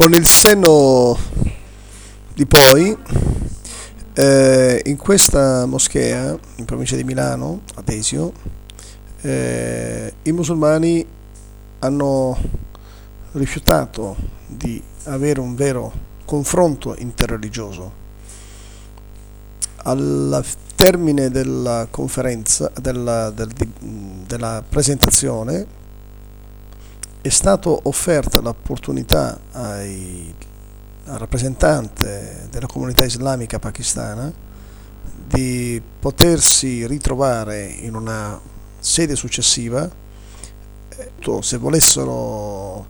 con il senno di poi eh, in questa moschea in provincia di Milano a Desio eh, i musulmani hanno rifiutato di avere un vero confronto interreligioso al termine della conferenza della, del, della presentazione è stata offerta l'opportunità ai, al rappresentante della comunità islamica pakistana di potersi ritrovare in una sede successiva eh, se volessero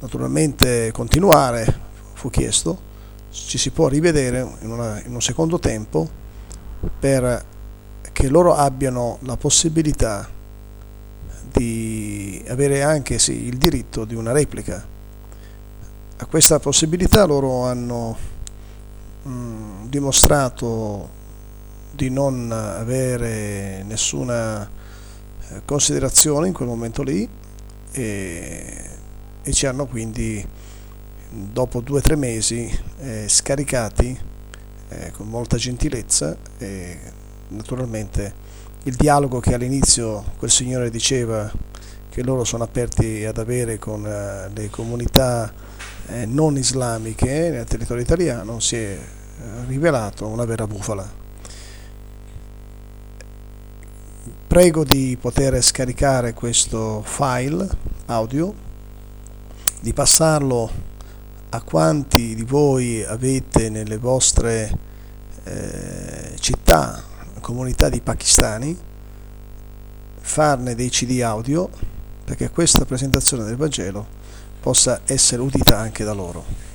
naturalmente continuare fu chiesto ci si può rivedere in, una, in un secondo tempo per che loro abbiano la possibilità di avere anche sì, il diritto di una replica. A questa possibilità loro hanno mh, mm, dimostrato di non avere nessuna eh, considerazione in quel momento lì e, e ci hanno quindi dopo due o tre mesi eh, scaricati eh, con molta gentilezza e naturalmente il dialogo che all'inizio quel signore diceva che loro sono aperti ad avere con eh, le comunità eh, non islamiche nel territorio italiano si è rivelato una vera bufala. Prego di poter scaricare questo file audio, di passarlo a quanti di voi avete nelle vostre eh, città comunità di pakistani, farne dei CD audio perché questa presentazione del Vangelo possa essere udita anche da loro.